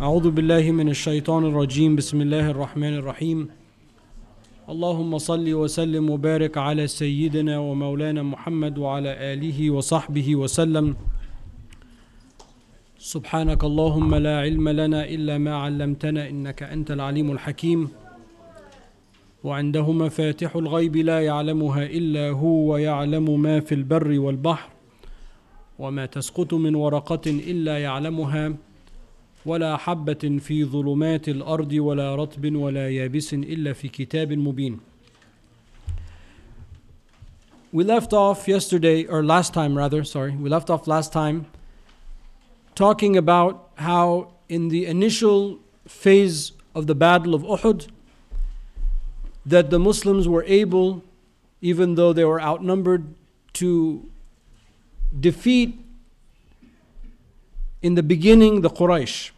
أعوذ بالله من الشيطان الرجيم. بسم الله الرحمن الرحيم. اللهم صل وسلم وبارك على سيدنا ومولانا محمد وعلى آله وصحبه وسلم. سبحانك اللهم لا علم لنا إلا ما علمتنا إنك أنت العليم الحكيم. وعنده مفاتح الغيب لا يعلمها إلا هو ويعلم ما في البر والبحر وما تسقط من ورقة إلا يعلمها. ولا حبة في ظلمات الأرض ولا رطب ولا يابس إلا في كتاب مبين. We left off yesterday, or last time rather, sorry, we left off last time talking about how in the initial phase of the Battle of Uhud, that the Muslims were able, even though they were outnumbered, to defeat in the beginning the Quraysh.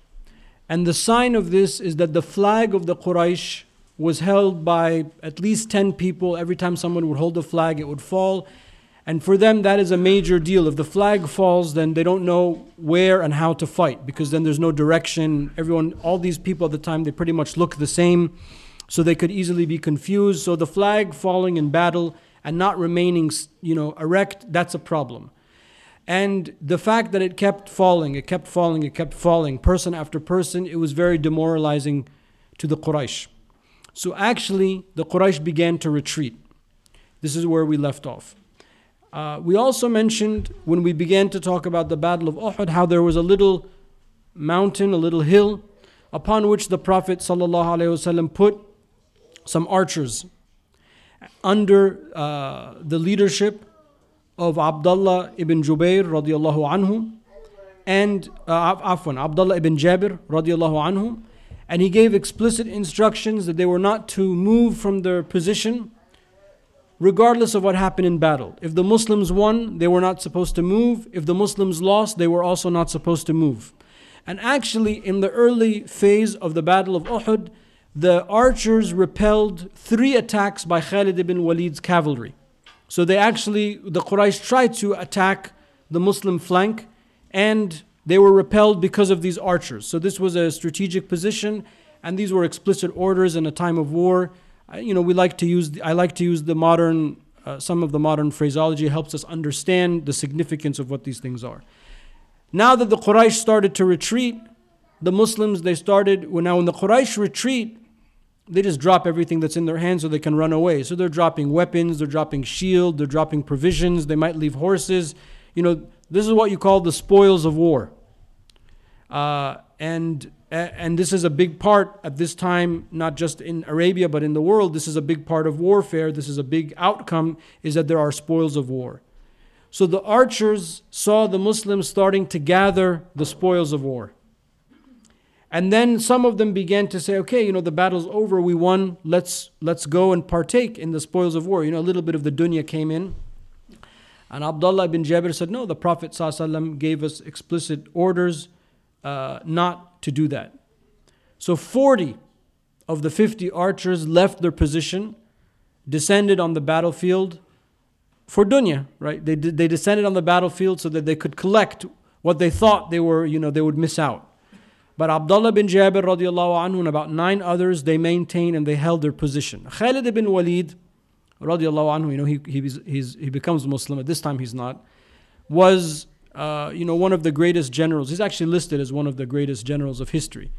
And the sign of this is that the flag of the Quraysh was held by at least 10 people. Every time someone would hold the flag, it would fall. And for them, that is a major deal. If the flag falls, then they don't know where and how to fight because then there's no direction. Everyone, all these people at the time, they pretty much look the same. So they could easily be confused. So the flag falling in battle and not remaining, you know, erect, that's a problem. And the fact that it kept falling, it kept falling, it kept falling, person after person, it was very demoralizing to the Quraysh. So actually, the Quraysh began to retreat. This is where we left off. Uh, we also mentioned when we began to talk about the Battle of Uhud how there was a little mountain, a little hill, upon which the Prophet ﷺ put some archers under uh, the leadership of Abdullah ibn Jubair radiallahu anhu and uh, Afwan, Abdullah ibn Jabir radiallahu anhu and he gave explicit instructions that they were not to move from their position regardless of what happened in battle. If the Muslims won, they were not supposed to move. If the Muslims lost, they were also not supposed to move. And actually, in the early phase of the Battle of Uhud, the archers repelled three attacks by Khalid ibn Walid's cavalry. So they actually, the Quraysh tried to attack the Muslim flank and they were repelled because of these archers. So this was a strategic position and these were explicit orders in a time of war. You know, we like to use, I like to use the modern, uh, some of the modern phraseology helps us understand the significance of what these things are. Now that the Quraysh started to retreat, the Muslims, they started, well, now when the Quraysh retreat, they just drop everything that's in their hands so they can run away. So they're dropping weapons, they're dropping shield, they're dropping provisions, they might leave horses. You know, this is what you call the spoils of war. Uh, and and this is a big part at this time, not just in Arabia but in the world. This is a big part of warfare. This is a big outcome is that there are spoils of war. So the archers saw the Muslims starting to gather the spoils of war. And then some of them began to say, okay, you know, the battle's over, we won, let's let's go and partake in the spoils of war. You know, a little bit of the dunya came in. And Abdullah ibn Jabir said, no, the Prophet gave us explicit orders uh, not to do that. So 40 of the 50 archers left their position, descended on the battlefield for dunya, right? They, they descended on the battlefield so that they could collect what they thought they were, you know, they would miss out. But Abdullah bin Jabir radiallahu anhu and about nine others, they maintained and they held their position. Khalid ibn Walid radiallahu anhu, you know, he, he, he's, he becomes Muslim, at this time he's not, was, uh, you know, one of the greatest generals. He's actually listed as one of the greatest generals of history.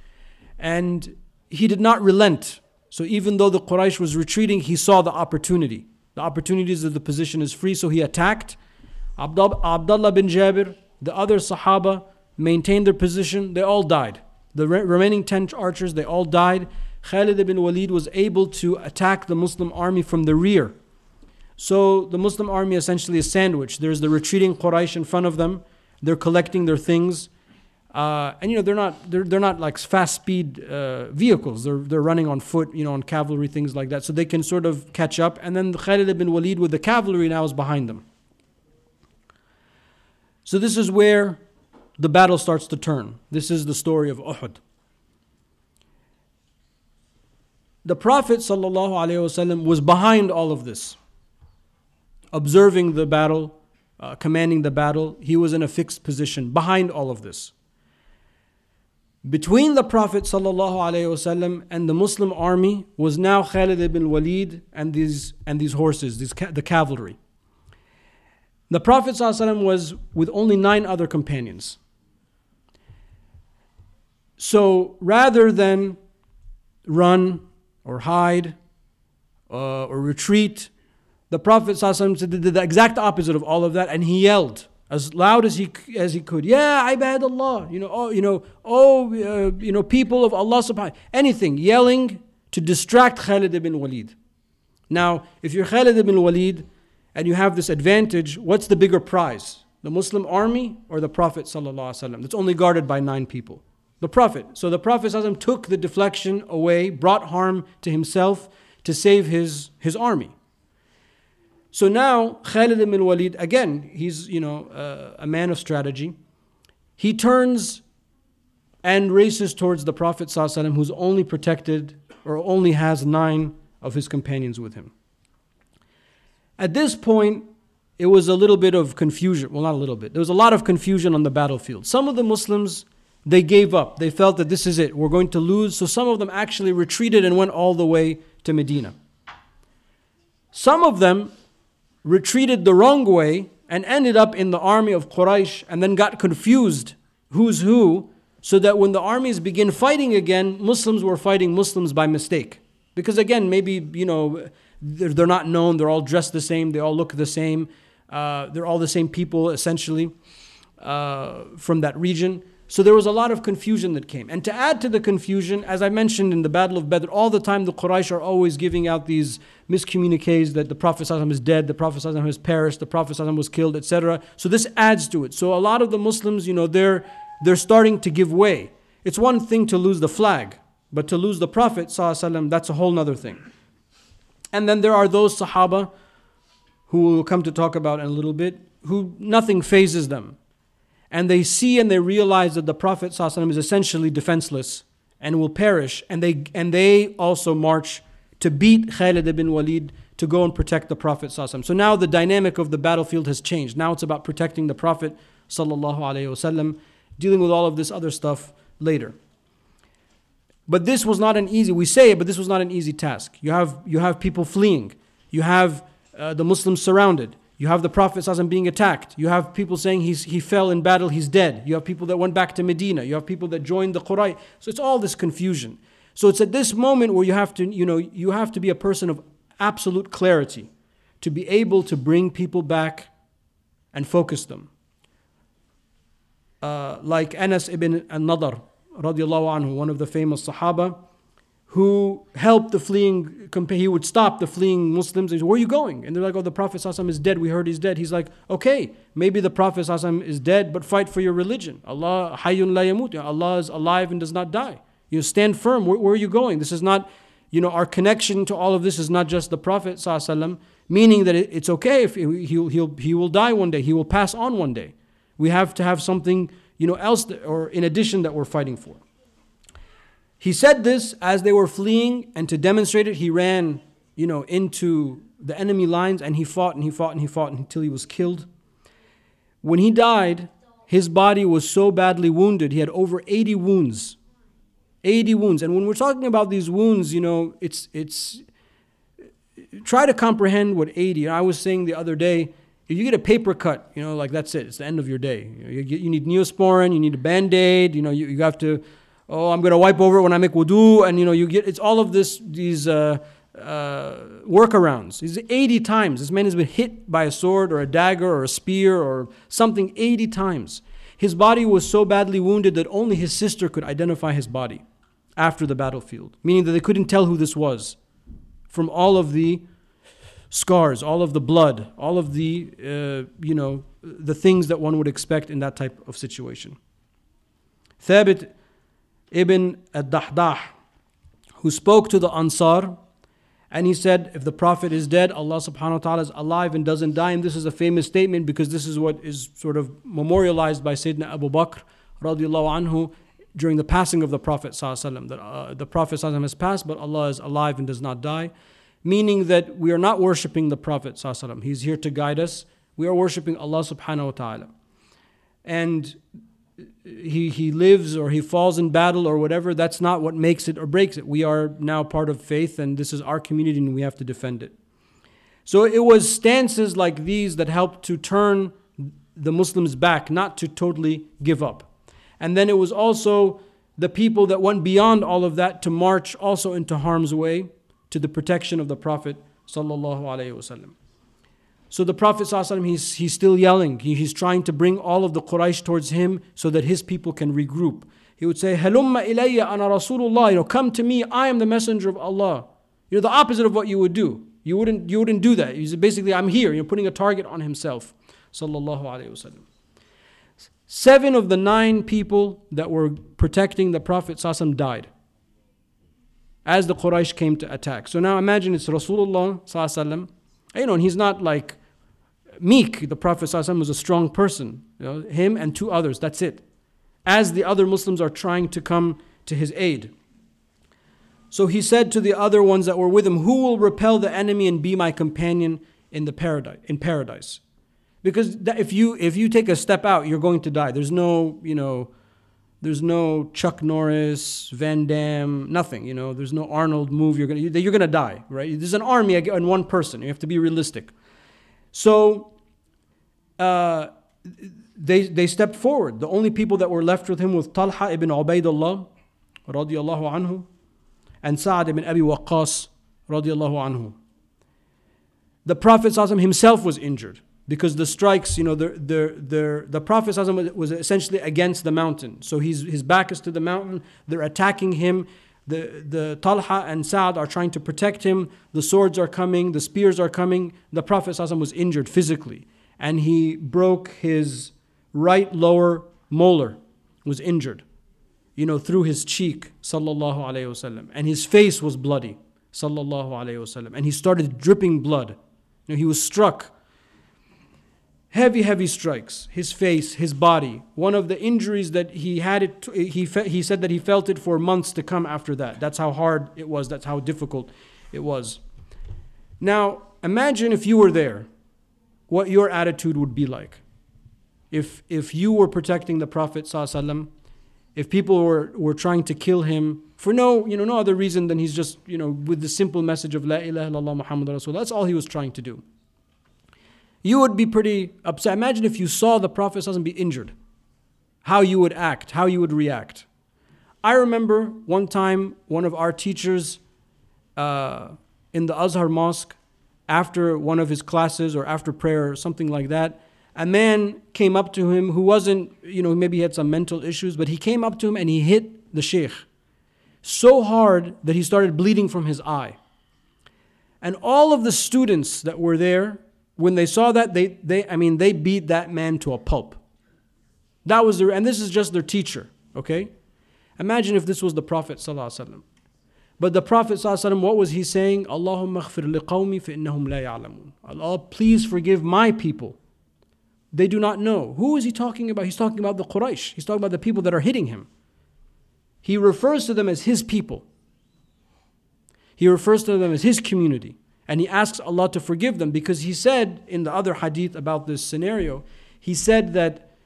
And he did not relent. So even though the Quraysh was retreating, he saw the opportunity. The opportunities of the position is free, so he attacked. Abdullah bin Jabir, the other Sahaba, maintained their position, they all died. The re- remaining 10 archers, they all died. Khalid ibn Walid was able to attack the Muslim army from the rear. So the Muslim army essentially is sandwiched. There's the retreating Quraysh in front of them. They're collecting their things. Uh, and you know they're not they're, they're not like fast speed uh, vehicles. They're they're running on foot, you know, on cavalry things like that. So they can sort of catch up. And then Khalid ibn Walid with the cavalry now is behind them. So this is where the battle starts to turn. This is the story of Uhud. The Prophet ﷺ was behind all of this, observing the battle, uh, commanding the battle. He was in a fixed position behind all of this. Between the Prophet ﷺ and the Muslim army was now Khalid ibn Walid and these, and these horses, these, the cavalry. The Prophet ﷺ was with only nine other companions. So rather than run or hide uh, or retreat, the Prophet did the exact opposite of all of that and he yelled as loud as he as he could. Yeah, ibad Allah, you know, oh, you know, oh, uh, you know, people of Allah subhanahu anything, yelling to distract Khalid ibn Walid. Now, if you're Khalid ibn Walid and you have this advantage, what's the bigger prize? The Muslim army or the Prophet sallallahu That's only guarded by nine people. The Prophet. So the Prophet took the deflection away, brought harm to himself to save his, his army. So now Khalid ibn Walid, again, he's you know uh, a man of strategy. He turns and races towards the Prophet ﷺ, who's only protected or only has nine of his companions with him. At this point, it was a little bit of confusion. Well, not a little bit. There was a lot of confusion on the battlefield. Some of the Muslims, they gave up. They felt that this is it. We're going to lose. So some of them actually retreated and went all the way to Medina. Some of them retreated the wrong way and ended up in the army of Quraysh and then got confused who's who, so that when the armies begin fighting again, Muslims were fighting Muslims by mistake. Because again, maybe, you know, they're, not known, they're all dressed the same, they all look the same, uh, they're all the same people essentially uh, from that region. So there was a lot of confusion that came. And to add to the confusion, as I mentioned in the Battle of Badr, all the time the Quraysh are always giving out these miscommuniques that the Prophet is dead, the Prophet has perished, the Prophet was killed, etc. So this adds to it. So a lot of the Muslims, you know, they're, they're starting to give way. It's one thing to lose the flag, but to lose the Prophet, that's a whole other thing. And then there are those Sahaba who we'll come to talk about in a little bit, who nothing phases them and they see and they realize that the Prophet ﷺ is essentially defenseless and will perish, and they, and they also march to beat Khalid ibn Walid to go and protect the Prophet ﷺ. So now the dynamic of the battlefield has changed. Now it's about protecting the Prophet ﷺ, dealing with all of this other stuff later. But this was not an easy, we say it, but this was not an easy task. You have, you have people fleeing. You have uh, the Muslims surrounded. you have the Prophet being attacked. You have people saying he's, he fell in battle, he's dead. You have people that went back to Medina. You have people that joined the Quraysh. So it's all this confusion. So it's at this moment where you have to, you know, you have to be a person of absolute clarity to be able to bring people back and focus them. Uh, like Anas ibn al-Nadr, radiallahu anhu, one of the famous Sahaba, who helped the fleeing, he would stop the fleeing Muslims. Said, Where are you going? And they're like, Oh, the Prophet is dead. We heard he's dead. He's like, Okay, maybe the Prophet is dead, but fight for your religion. Allah, hayyun la yamut. Allah is alive and does not die. You know, stand firm. Where, where, are you going? This is not, you know, our connection to all of this is not just the Prophet, meaning that it, it's okay if he, he'll, he'll, he will die one day, he will pass on one day. We have to have something, you know, else that, or in addition that we're fighting for. He said this as they were fleeing, and to demonstrate it, he ran, you know, into the enemy lines and he fought and he fought and he fought until he was killed. When he died, his body was so badly wounded, he had over 80 wounds. 80 wounds. And when we're talking about these wounds, you know, it's it's try to comprehend what 80. I was saying the other day, if you get a paper cut, you know, like that's it. It's the end of your day. You, you need neosporin, you need a band-aid, you know, you, you have to oh, I'm going to wipe over it when I make wudu, and you know, you get it's all of this these uh, uh, workarounds. He's 80 times. This man has been hit by a sword or a dagger or a spear or something 80 times. His body was so badly wounded that only his sister could identify his body after the battlefield, meaning that they couldn't tell who this was from all of the scars, all of the blood, all of the, uh, you know, the things that one would expect in that type of situation. Thabit ibn al-Dahdah, who spoke to the Ansar, and he said, if the Prophet is dead, Allah subhanahu wa ta'ala is alive and doesn't die. And this is a famous statement because this is what is sort of memorialized by Sayyidina Abu Bakr radiallahu anhu during the passing of the Prophet sallallahu that uh, the Prophet sallallahu has passed, but Allah is alive and does not die. Meaning that we are not worshipping the Prophet sallallahu He's here to guide us. We are worshipping Allah subhanahu wa ta'ala. And he, he lives or he falls in battle or whatever, that's not what makes it or breaks it. We are now part of faith and this is our community and we have to defend it. So it was stances like these that helped to turn the Muslims back, not to totally give up. And then it was also the people that went beyond all of that to march also into harm's way to the protection of the Prophet sallallahu alaihi wasallam. So the Prophet ﷺ, he's, he's still yelling. He, he's trying to bring all of the Quraysh towards him so that his people can regroup. He would say, Halumma ilayya ana Rasulullah. You know, come to me, I am the messenger of Allah. You know, the opposite of what you would do. You wouldn't, you wouldn't do that. He's basically, I'm here. You're putting a target on himself. Sallallahu alayhi wasallam. Seven of the nine people that were protecting the Prophet ﷺ died as the Quraysh came to attack. So now imagine it's Rasulullah ﷺ. You know, and he's not like meek. The Prophet was a strong person. You know, him and two others, that's it. As the other Muslims are trying to come to his aid. So he said to the other ones that were with him, Who will repel the enemy and be my companion in the paradise in paradise? Because if you if you take a step out, you're going to die. There's no, you know, there's no Chuck Norris, Van Damme, nothing. You know, there's no Arnold move. You're gonna you're gonna die, right? There's an army and one person. You have to be realistic. So uh, they, they stepped forward. The only people that were left with him was Talha ibn Ubaidullah radiallahu anhu and Sa'ad ibn Abi Waqqas radiallahu anhu. The Prophet himself was injured because the strikes, you know, the, the, the, the Prophet was essentially against the mountain. So he's, his back is to the mountain. They're attacking him. The, the Talha and Sa'ad are trying to protect him. The swords are coming. The spears are coming. The Prophet was injured physically and he broke his right lower molar, was injured, you know, through his cheek, sallallahu alayhi wasallam. And his face was bloody, sallallahu alayhi wasallam. And he started dripping blood. You know, he was struck. Heavy, heavy strikes. His face, his body. One of the injuries that he had, it, he, he said that he felt it for months to come after that. That's how hard it was. That's how difficult it was. Now, imagine if you were there what your attitude would be like. If, if you were protecting the Prophet ﷺ, if people were, were trying to kill him for no, you know, no other reason than he's just, you know, with the simple message of La ilaha illallah Muhammad Rasul. That's all he was trying to do. You would be pretty upset. Imagine if you saw the Prophet be injured. How you would act, how you would react. I remember one time one of our teachers uh, in the Azhar Mosque, after one of his classes or after prayer or something like that, a man came up to him who wasn't, you know, maybe he had some mental issues, but he came up to him and he hit the sheikh so hard that he started bleeding from his eye. And all of the students that were there, when they saw that, they, they I mean, they beat that man to a pulp. That was their, and this is just their teacher, okay? Imagine if this was the Prophet wasallam. But the Prophet ﷺ, what was he saying? Allahumma liqawmi fa innahum la ya'lamun. Allah, please forgive my people. They do not know. Who is he talking about? He's talking about the Quraysh. He's talking about the people that are hitting him. He refers to them as his people. He refers to them as his community. And he asks Allah to forgive them because he said in the other hadith about this scenario, he said that,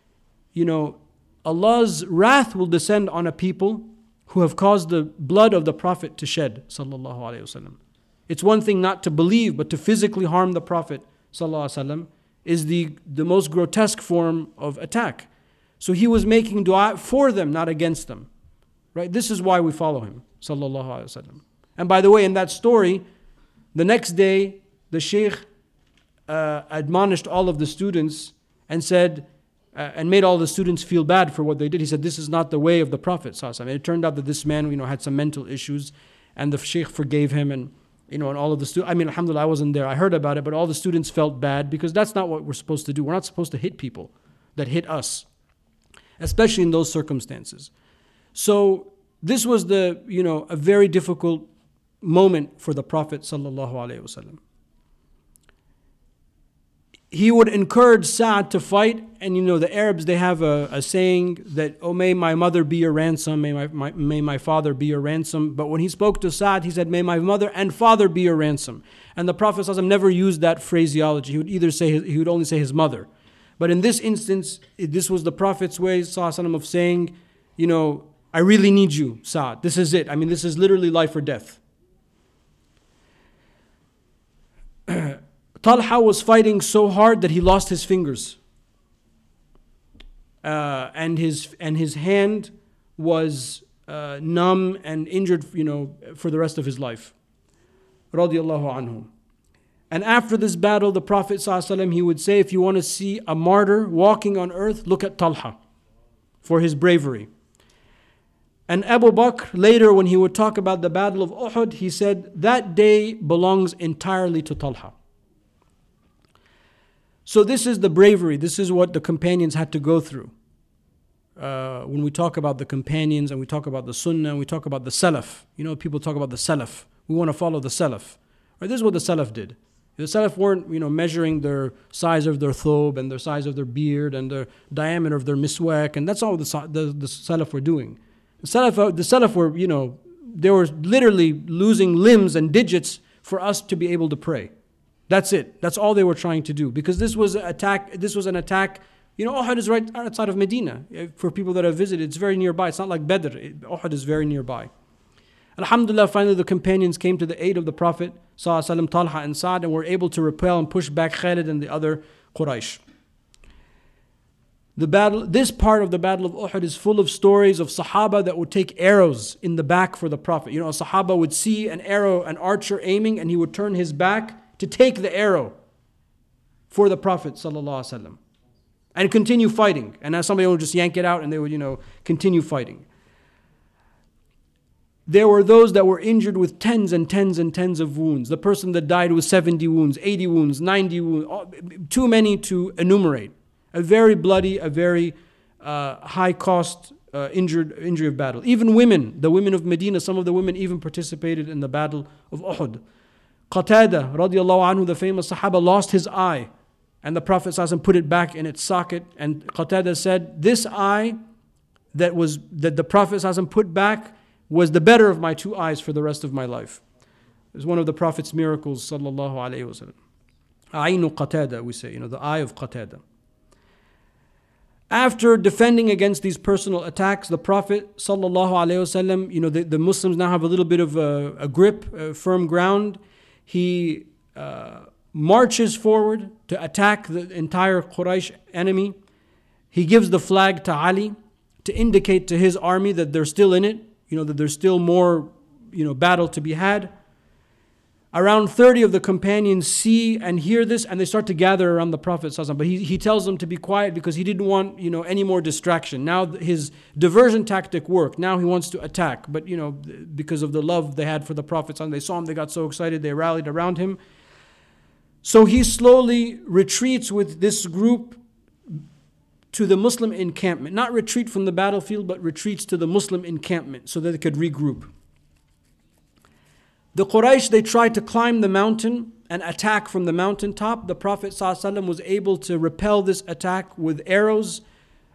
you know, Allah's wrath will descend on a people who have caused the blood of the Prophet to shed. It's one thing not to believe, but to physically harm the Prophet is the, the most grotesque form of attack. So he was making dua for them, not against them. Right? This is why we follow him. And by the way, in that story, the next day, the Shaykh uh, admonished all of the students and said, uh, and made all the students feel bad for what they did. He said, This is not the way of the Prophet. It turned out that this man you know, had some mental issues, and the Sheikh forgave him. And you know, and all of the students, I mean, alhamdulillah, I wasn't there. I heard about it, but all the students felt bad because that's not what we're supposed to do. We're not supposed to hit people that hit us, especially in those circumstances. So, this was the, you know, a very difficult moment for the Prophet wasallam he would encourage Sa'd to fight. And you know, the Arabs, they have a, a saying that, oh, may my mother be your ransom, may my, my, may my father be your ransom. But when he spoke to Sa'd, he said, may my mother and father be your ransom. And the Prophet ﷺ never used that phraseology. He would either say, he would only say his mother. But in this instance, this was the Prophet's way of saying, you know, I really need you, Sa'd. This is it. I mean, this is literally life or death. Talha was fighting so hard that he lost his fingers. Uh, and his and his hand was uh, numb and injured, you know, for the rest of his life. Radiallahu anhum. And after this battle, the Prophet ﷺ, he would say, if you want to see a martyr walking on earth, look at Talha for his bravery. And Abu Bakr, later when he would talk about the battle of Uhud, he said, that day belongs entirely to Talha. So this is the bravery. This is what the companions had to go through. Uh, when we talk about the companions and we talk about the Sunnah and we talk about the Salaf, you know, people talk about the Salaf. We want to follow the Salaf. Right? This is what the Salaf did. The Salaf weren't, you know, measuring their size of their thobe and their size of their beard and the diameter of their miswak, and that's all the, the, the Salaf were doing. The Salaf, uh, the Salaf were, you know, they were literally losing limbs and digits for us to be able to pray. That's it. That's all they were trying to do because this was an attack. This was an attack. You know, Uhud is right outside of Medina. For people that have visited, it's very nearby. It's not like Badr. It, Uhud is very nearby. Alhamdulillah, finally the companions came to the aid of the Prophet Sallallahu Talha and Sa'd and were able to repel and push back Khalid and the other Quraysh. The battle, this part of the Battle of Uhud is full of stories of Sahaba that would take arrows in the back for the Prophet. You know, a Sahaba would see an arrow, an archer aiming, and he would turn his back to take the arrow for the Prophet and continue fighting. And as somebody would just yank it out and they would, you know, continue fighting. There were those that were injured with tens and tens and tens of wounds. The person that died with 70 wounds, 80 wounds, 90 wounds, too many to enumerate. A very bloody, a very uh, high cost uh, injured, injury of battle. Even women, the women of Medina, some of the women even participated in the battle of Uhud. Qatada, radiallahu anhu, the famous Sahaba, lost his eye. And the Prophet put it back in its socket. And Qatada said, This eye that was that the Prophet put back was the better of my two eyes for the rest of my life. It was one of the Prophet's miracles, sallallahu alayhi wasallam. Ainu qatada, we say, you know, the eye of qatada. After defending against these personal attacks, the Prophet wasallam, you know, the, the Muslims now have a little bit of a, a grip, a firm ground. He uh, marches forward to attack the entire Quraysh enemy. He gives the flag to Ali to indicate to his army that they're still in it you know, that there's still more, you know, battle to be had. Around 30 of the companions see and hear this and they start to gather around the Prophet. But he, he tells them to be quiet because he didn't want, you know, any more distraction. Now his diversion tactic worked. Now he wants to attack. But, you know, because of the love they had for the Prophet, they saw him, they got so excited, they rallied around him. So he slowly retreats with this group to the Muslim encampment. Not retreat from the battlefield, but retreats to the Muslim encampment so that they could regroup. The Quraysh, they tried to climb the mountain and attack from the mountaintop. The Prophet ﷺ was able to repel this attack with arrows.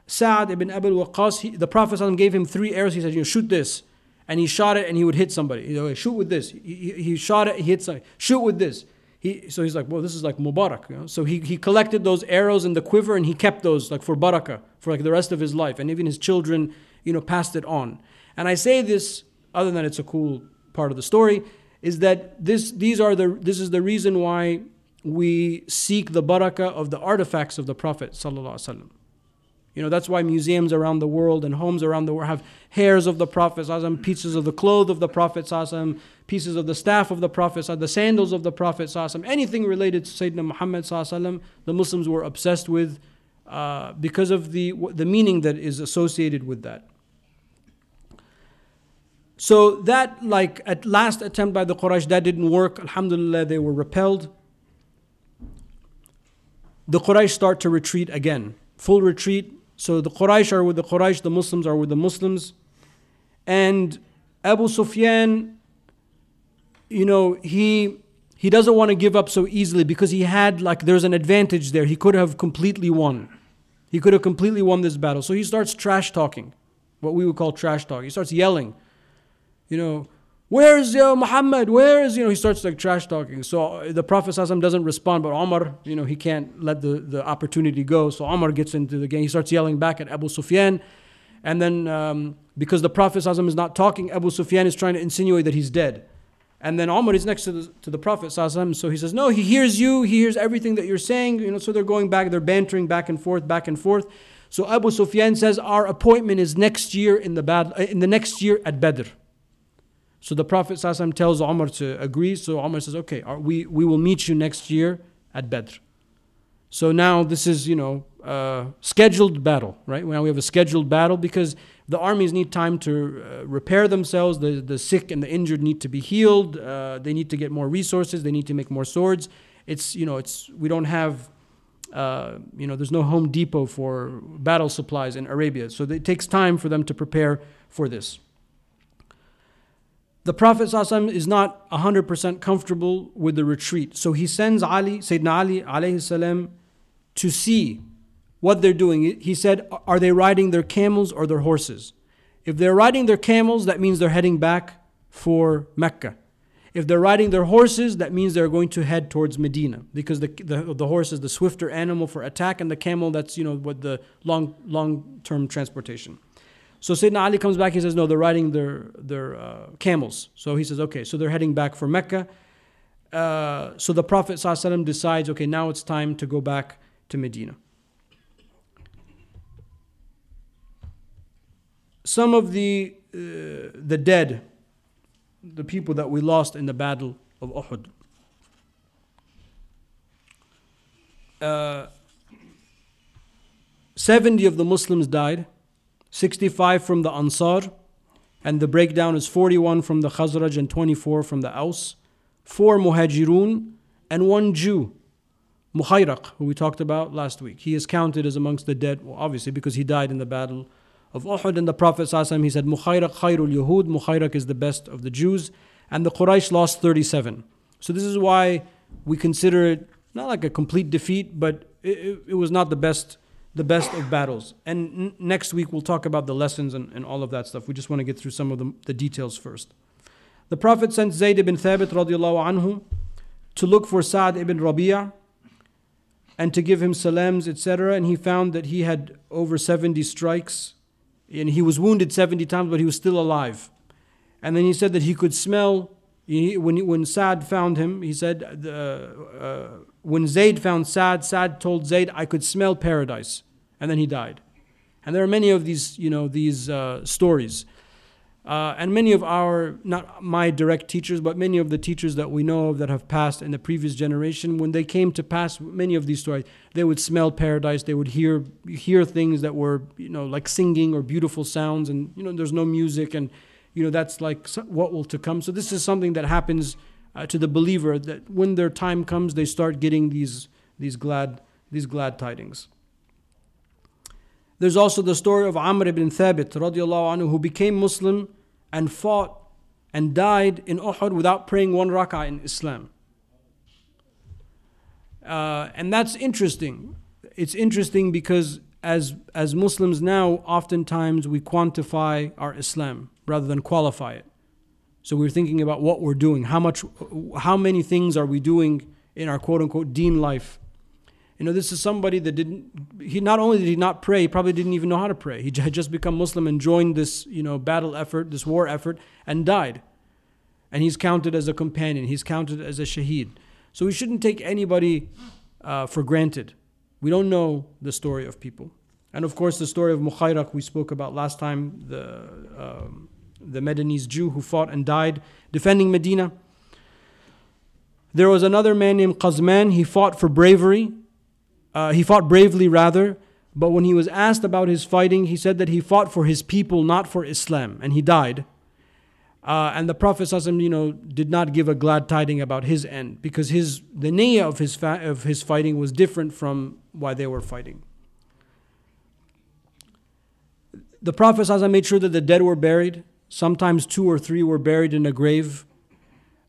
Sa'ad ibn Abu Waqqas, the Prophet ﷺ gave him three arrows. He said, you know, shoot this. And he shot it and he would hit somebody. He said, shoot with this. He, he, he shot it, he hit somebody. Shoot with this he, so he's like, well, this is like Mubarak. You know? So he, he collected those arrows in the quiver and he kept those like for barakah for like the rest of his life. And even his children, you know, passed it on. And I say this, other than it's a cool part of the story, is that this, these are the, this is the reason why we seek the barakah of the artifacts of the Prophet sallallahu. You know, that's why museums around the world and homes around the world have hairs of the Prophet, pieces of the clothes of the Prophet, pieces of the staff of the Prophet, the sandals of the Prophet, anything related to Sayyidina Muhammad, the Muslims were obsessed with uh, because of the, the meaning that is associated with that. So that, like, at last attempt by the Quraysh, that didn't work. Alhamdulillah, they were repelled. The Quraysh start to retreat again. Full retreat, so the Quraysh are with the Quraysh, the Muslims are with the Muslims. And Abu Sufyan, you know, he he doesn't want to give up so easily because he had like there's an advantage there. He could have completely won. He could have completely won this battle. So he starts trash talking, what we would call trash talk. He starts yelling, you know, Where's uh, Muhammad? Where is, you know, he starts like trash talking. So uh, the Prophet doesn't respond, but Omar, you know, he can't let the, the opportunity go. So Omar gets into the game. He starts yelling back at Abu Sufyan. And then um, because the Prophet is not talking, Abu Sufyan is trying to insinuate that he's dead. And then Omar is next to the, to the Prophet so he says, no, he hears you, he hears everything that you're saying. You know, so they're going back, they're bantering back and forth, back and forth. So Abu Sufyan says, our appointment is next year in the battle, uh, in the next year at Badr. So the Prophet tells Omar to agree. So Omar says, okay, we, we will meet you next year at Badr. So now this is, you know, uh, scheduled battle, right? Now we have a scheduled battle because the armies need time to uh, repair themselves. The, the sick and the injured need to be healed. Uh, they need to get more resources. They need to make more swords. It's, you know, it's, we don't have, uh, you know, there's no Home Depot for battle supplies in Arabia. So it takes time for them to prepare for this. The Prophet ﷺ is not 100% comfortable with the retreat. So he sends Ali, Sayyidina Ali alayhi salam, to see what they're doing. He said, Are they riding their camels or their horses? If they're riding their camels, that means they're heading back for Mecca. If they're riding their horses, that means they're going to head towards Medina because the, the, the horse is the swifter animal for attack, and the camel, that's you know what the long long term transportation. So Sayyidina Ali comes back, he says, No, they're riding their, their uh, camels. So he says, Okay, so they're heading back for Mecca. Uh, so the Prophet ﷺ decides, Okay, now it's time to go back to Medina. some of the, uh, the dead, the people that we lost in the battle of Uhud. Uh, 70 of the Muslims died, 65 from the Ansar, and the breakdown is 41 from the Khazraj and 24 from the Aus, 4 Muhajirun, and 1 Jew, Mukhayrak, who we talked about last week. He is counted as amongst the dead, well, obviously, because he died in the battle of Uhud and the Prophet ﷺ, he said, Mukhayrak khairul Yahud, Mukhayrak is the best of the Jews. And the Quraysh lost 37. So this is why we consider it not like a complete defeat, but it, it was not the best the best of battles. And n- next week we'll talk about the lessons and, and all of that stuff. We just want to get through some of the, the details first. The Prophet sent Zayd ibn Thabit radiallahu anhu to look for Sa'd ibn Rabi'ah and to give him salams, etc. And he found that he had over 70 strikes and he was wounded 70 times, but he was still alive. And then he said that he could smell, he, when, when Saad found him, he said, uh, uh, when Zayd found Saad, Saad told Zayd, I could smell paradise. And then he died. And there are many of these, you know, these uh, stories. Uh, and many of our, not my direct teachers, but many of the teachers that we know of that have passed in the previous generation, when they came to pass many of these stories, they would smell paradise. They would hear hear things that were, you know, like singing or beautiful sounds, and you know, there's no music, and you know, that's like what will to come. So this is something that happens uh, to the believer that when their time comes, they start getting these these glad these glad tidings. There's also the story of Amr ibn Thabit anhu, who became Muslim and fought and died in Uhud without praying one rak'ah in Islam. Uh, and that's interesting. It's interesting because as, as Muslims now, oftentimes we quantify our Islam rather than qualify it. So we're thinking about what we're doing, how much, how many things are we doing in our quote unquote deen life you know, this is somebody that didn't, he not only did he not pray, he probably didn't even know how to pray. He had just become Muslim and joined this, you know, battle effort, this war effort, and died. And he's counted as a companion, he's counted as a shaheed. So we shouldn't take anybody uh, for granted. We don't know the story of people. And of course, the story of Mukhayrak we spoke about last time, the, um, the Medinese Jew who fought and died defending Medina. There was another man named Qazman. He fought for bravery uh, he fought bravely, rather, but when he was asked about his fighting, he said that he fought for his people, not for Islam, and he died. Uh, and the Prophet you know, did not give a glad tiding about his end because his, the niyyah of his, fa- of his fighting was different from why they were fighting. The Prophet made sure that the dead were buried. Sometimes two or three were buried in a grave.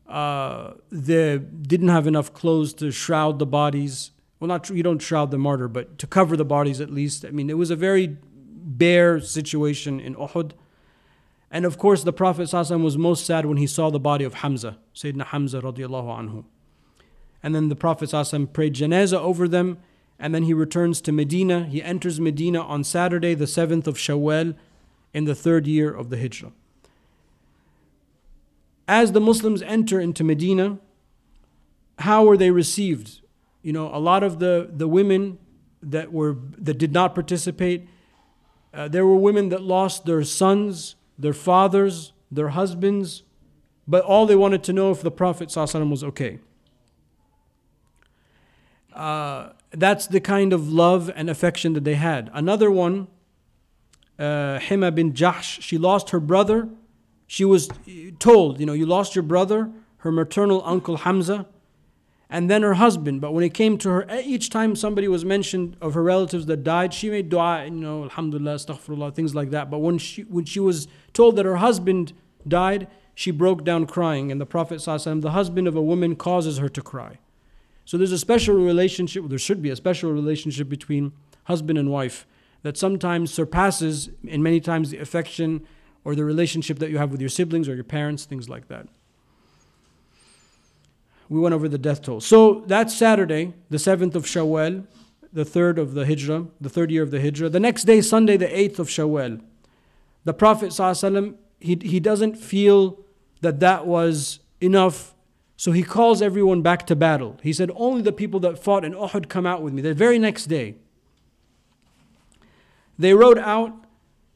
Uh, they didn't have enough clothes to shroud the bodies well, not you don't shroud the martyr, but to cover the bodies at least. I mean, it was a very bare situation in Uhud. And of course, the Prophet was most sad when he saw the body of Hamza, Sayyidina Hamza radiallahu anhu. And then the Prophet prayed janazah over them, and then he returns to Medina. He enters Medina on Saturday, the 7th of Shawwal, in the third year of the Hijrah. As the Muslims enter into Medina, how were they received? You know, a lot of the, the women that were that did not participate, uh, there were women that lost their sons their fathers, their husbands, but all they wanted to know if the Prophet was okay. Uh, that's the kind of love and affection that they had. Another one, uh, Hamna bin Jahsh, she lost her brother. She was told, you know, you lost your brother, her maternal uncle Hamza, and then her husband. But when it came to her, each time somebody was mentioned of her relatives that died, she made dua, you know, alhamdulillah, astaghfirullah, things like that. But when she, when she was told that her husband died, she broke down crying. And the Prophet, ﷺ, the husband of a woman, causes her to cry. So there's a special relationship, there should be a special relationship between husband and wife that sometimes surpasses, and many times, the affection or the relationship that you have with your siblings or your parents, things like that we went over the death toll. So that's Saturday, the 7th of Shawwal, the third of the Hijrah, the third year of the Hijrah. The next day, Sunday, the 8th of Shawwal. The Prophet, ﷺ, he, he doesn't feel that that was enough, so he calls everyone back to battle. He said, Only the people that fought in Uhud come out with me. The very next day, they rode out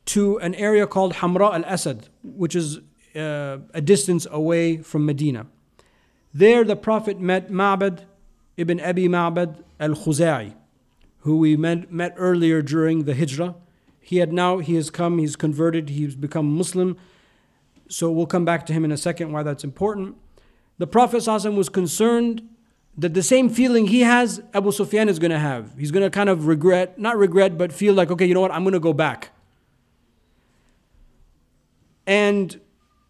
to an area called Hamra al Asad, which is uh, a distance away from Medina. There, the Prophet met Ma'bad ibn Abi Ma'bad al Khuza'i, who we met, met earlier during the Hijrah. He had now, he has come, he's converted, he's become Muslim. So we'll come back to him in a second why that's important. The Prophet was concerned that the same feeling he has, Abu Sufyan is going to have. He's going to kind of regret, not regret, but feel like, okay, you know what, I'm going to go back. And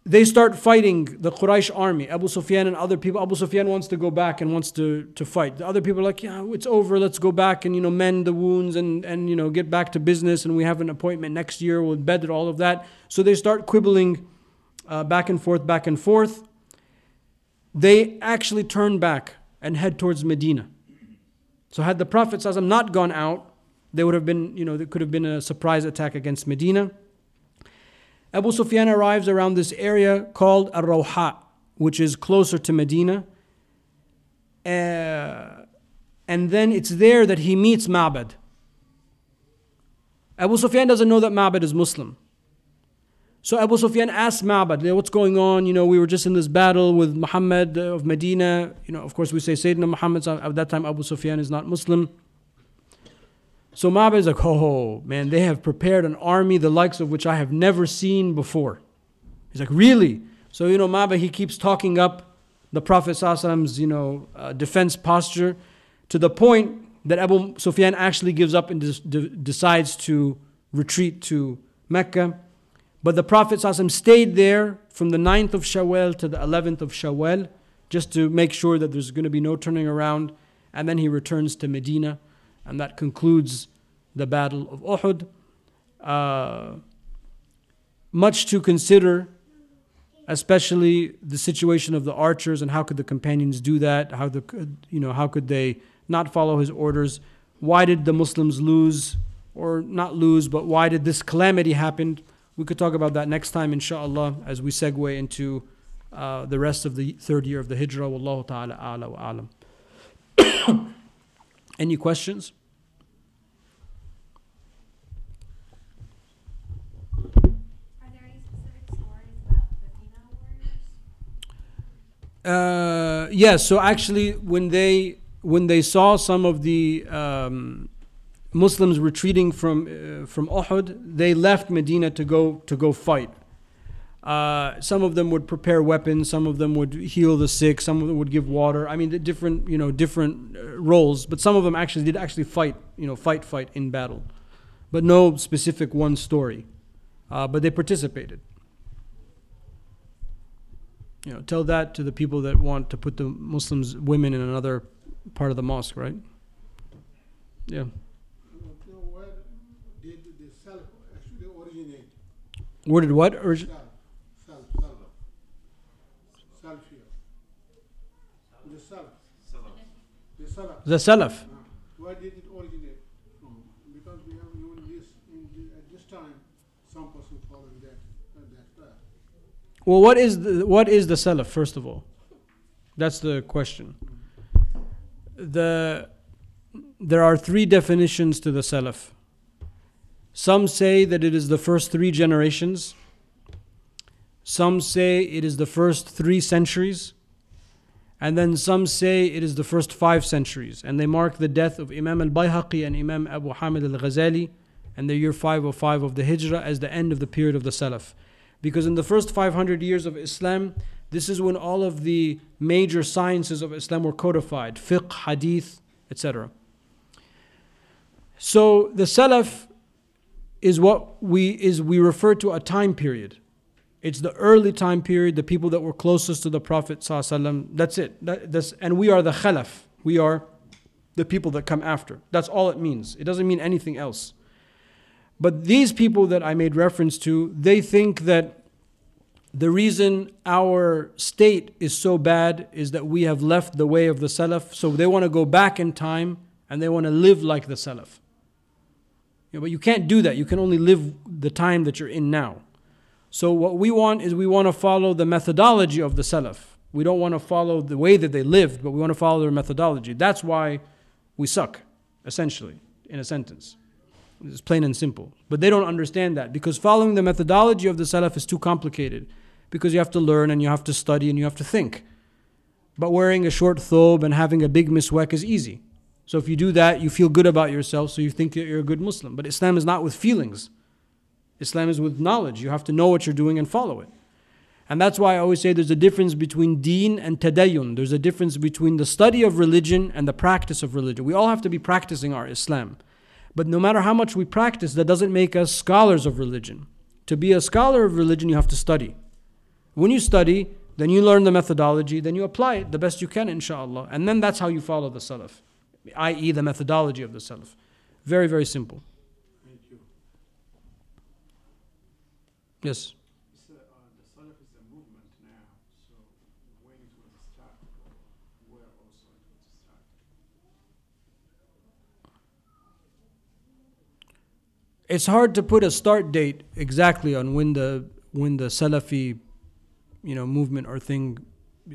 they start fighting the Quraysh army, Abu Sufyan and other people. Abu Sufyan wants to go back and wants to, to fight. The other people are like, yeah, it's over. Let's go back and you know mend the wounds and, and you know get back to business. And we have an appointment next year with Badr, all of that. So they start quibbling uh, back and forth, back and forth. They actually turn back and head towards Medina. So had the Prophet not gone out, there would have been, you know, there could have been a surprise attack against Medina. Abu Sufyan arrives around this area called Ar Rawha, which is closer to Medina. Uh, and then it's there that he meets Ma'bad. Abu Sufyan doesn't know that Ma'bad is Muslim. So Abu Sufyan asks Ma'bad, what's going on? You know, we were just in this battle with Muhammad of Medina. You know, of course, we say Sayyidina Muhammad. At that time, Abu Sufyan is not Muslim. So Ma'bad is like, oh man, they have prepared an army the likes of which I have never seen before. He's like, really? So you know, Ma'bad he keeps talking up the Prophet you know uh, defense posture to the point that Abu Sufyan actually gives up and de- decides to retreat to Mecca. But the Prophet stayed there from the 9th of Shawwal to the 11th of Shawwal just to make sure that there's going to be no turning around. And then he returns to Medina and that concludes the Battle of Uhud. Uh, much to consider, especially the situation of the archers and how could the companions do that? How the you know how could they not follow his orders? Why did the Muslims lose, or not lose, but why did this calamity happen? We could talk about that next time, inshallah, as we segue into uh, the rest of the third year of the Hijrah. Wallahu ta'ala a'la wa alam. Any questions? Uh, yes. So actually, when they when they saw some of the um, Muslims retreating from uh, from Uhud, they left Medina to go to go fight. Uh, some of them would prepare weapons. Some of them would heal the sick. Some of them would give water. I mean, different you know different roles. But some of them actually did actually fight. You know, fight fight in battle, but no specific one story. Uh, but they participated. You know, tell that to the people that want to put the Muslims women in another part of the mosque, right? Yeah. Where did what originate? Salaf. The Salaf. Where did it originate from? Because we have even this, at this time, some person following that, uh, that path. Well, what is the, what is the Salaf, first of all? That's the question. The, there are three definitions to the Salaf. Some say that it is the first three generations. Some say it is the first three centuries. And then some say it is the first five centuries. And they mark the death of Imam al Bayhaqi and Imam Abu Hamid al Ghazali and the year 505 of the Hijrah as the end of the period of the Salaf. Because in the first 500 years of Islam, this is when all of the major sciences of Islam were codified fiqh, hadith, etc. So the Salaf is what we is we refer to a time period. It's the early time period, the people that were closest to the Prophet. That's it. That, that's, and we are the Khalaf. We are the people that come after. That's all it means. It doesn't mean anything else. But these people that I made reference to, they think that the reason our state is so bad is that we have left the way of the Salaf. So they want to go back in time and they want to live like the Salaf. You know, but you can't do that. You can only live the time that you're in now. So what we want is we want to follow the methodology of the Salaf. We don't want to follow the way that they lived, but we want to follow their methodology. That's why we suck, essentially, in a sentence. It's plain and simple. But they don't understand that because following the methodology of the Salaf is too complicated because you have to learn and you have to study and you have to think. But wearing a short thobe and having a big miswak is easy. So if you do that, you feel good about yourself, so you think that you're a good Muslim. But Islam is not with feelings. Islam is with knowledge. You have to know what you're doing and follow it. And that's why I always say there's a difference between deen and tadayyun. There's a difference between the study of religion and the practice of religion. We all have to be practicing our Islam. But no matter how much we practice, that doesn't make us scholars of religion. To be a scholar of religion, you have to study. When you study, then you learn the methodology, then you apply it the best you can, inshallah. And then that's how you follow the Salaf, i.e., the methodology of the Salaf. Very, very simple. Thank you. Yes. A, uh, the Salaf is a movement now, so when it was started, where also it was started. It's hard to put a start date exactly on when the when the Salafi, you know, movement or thing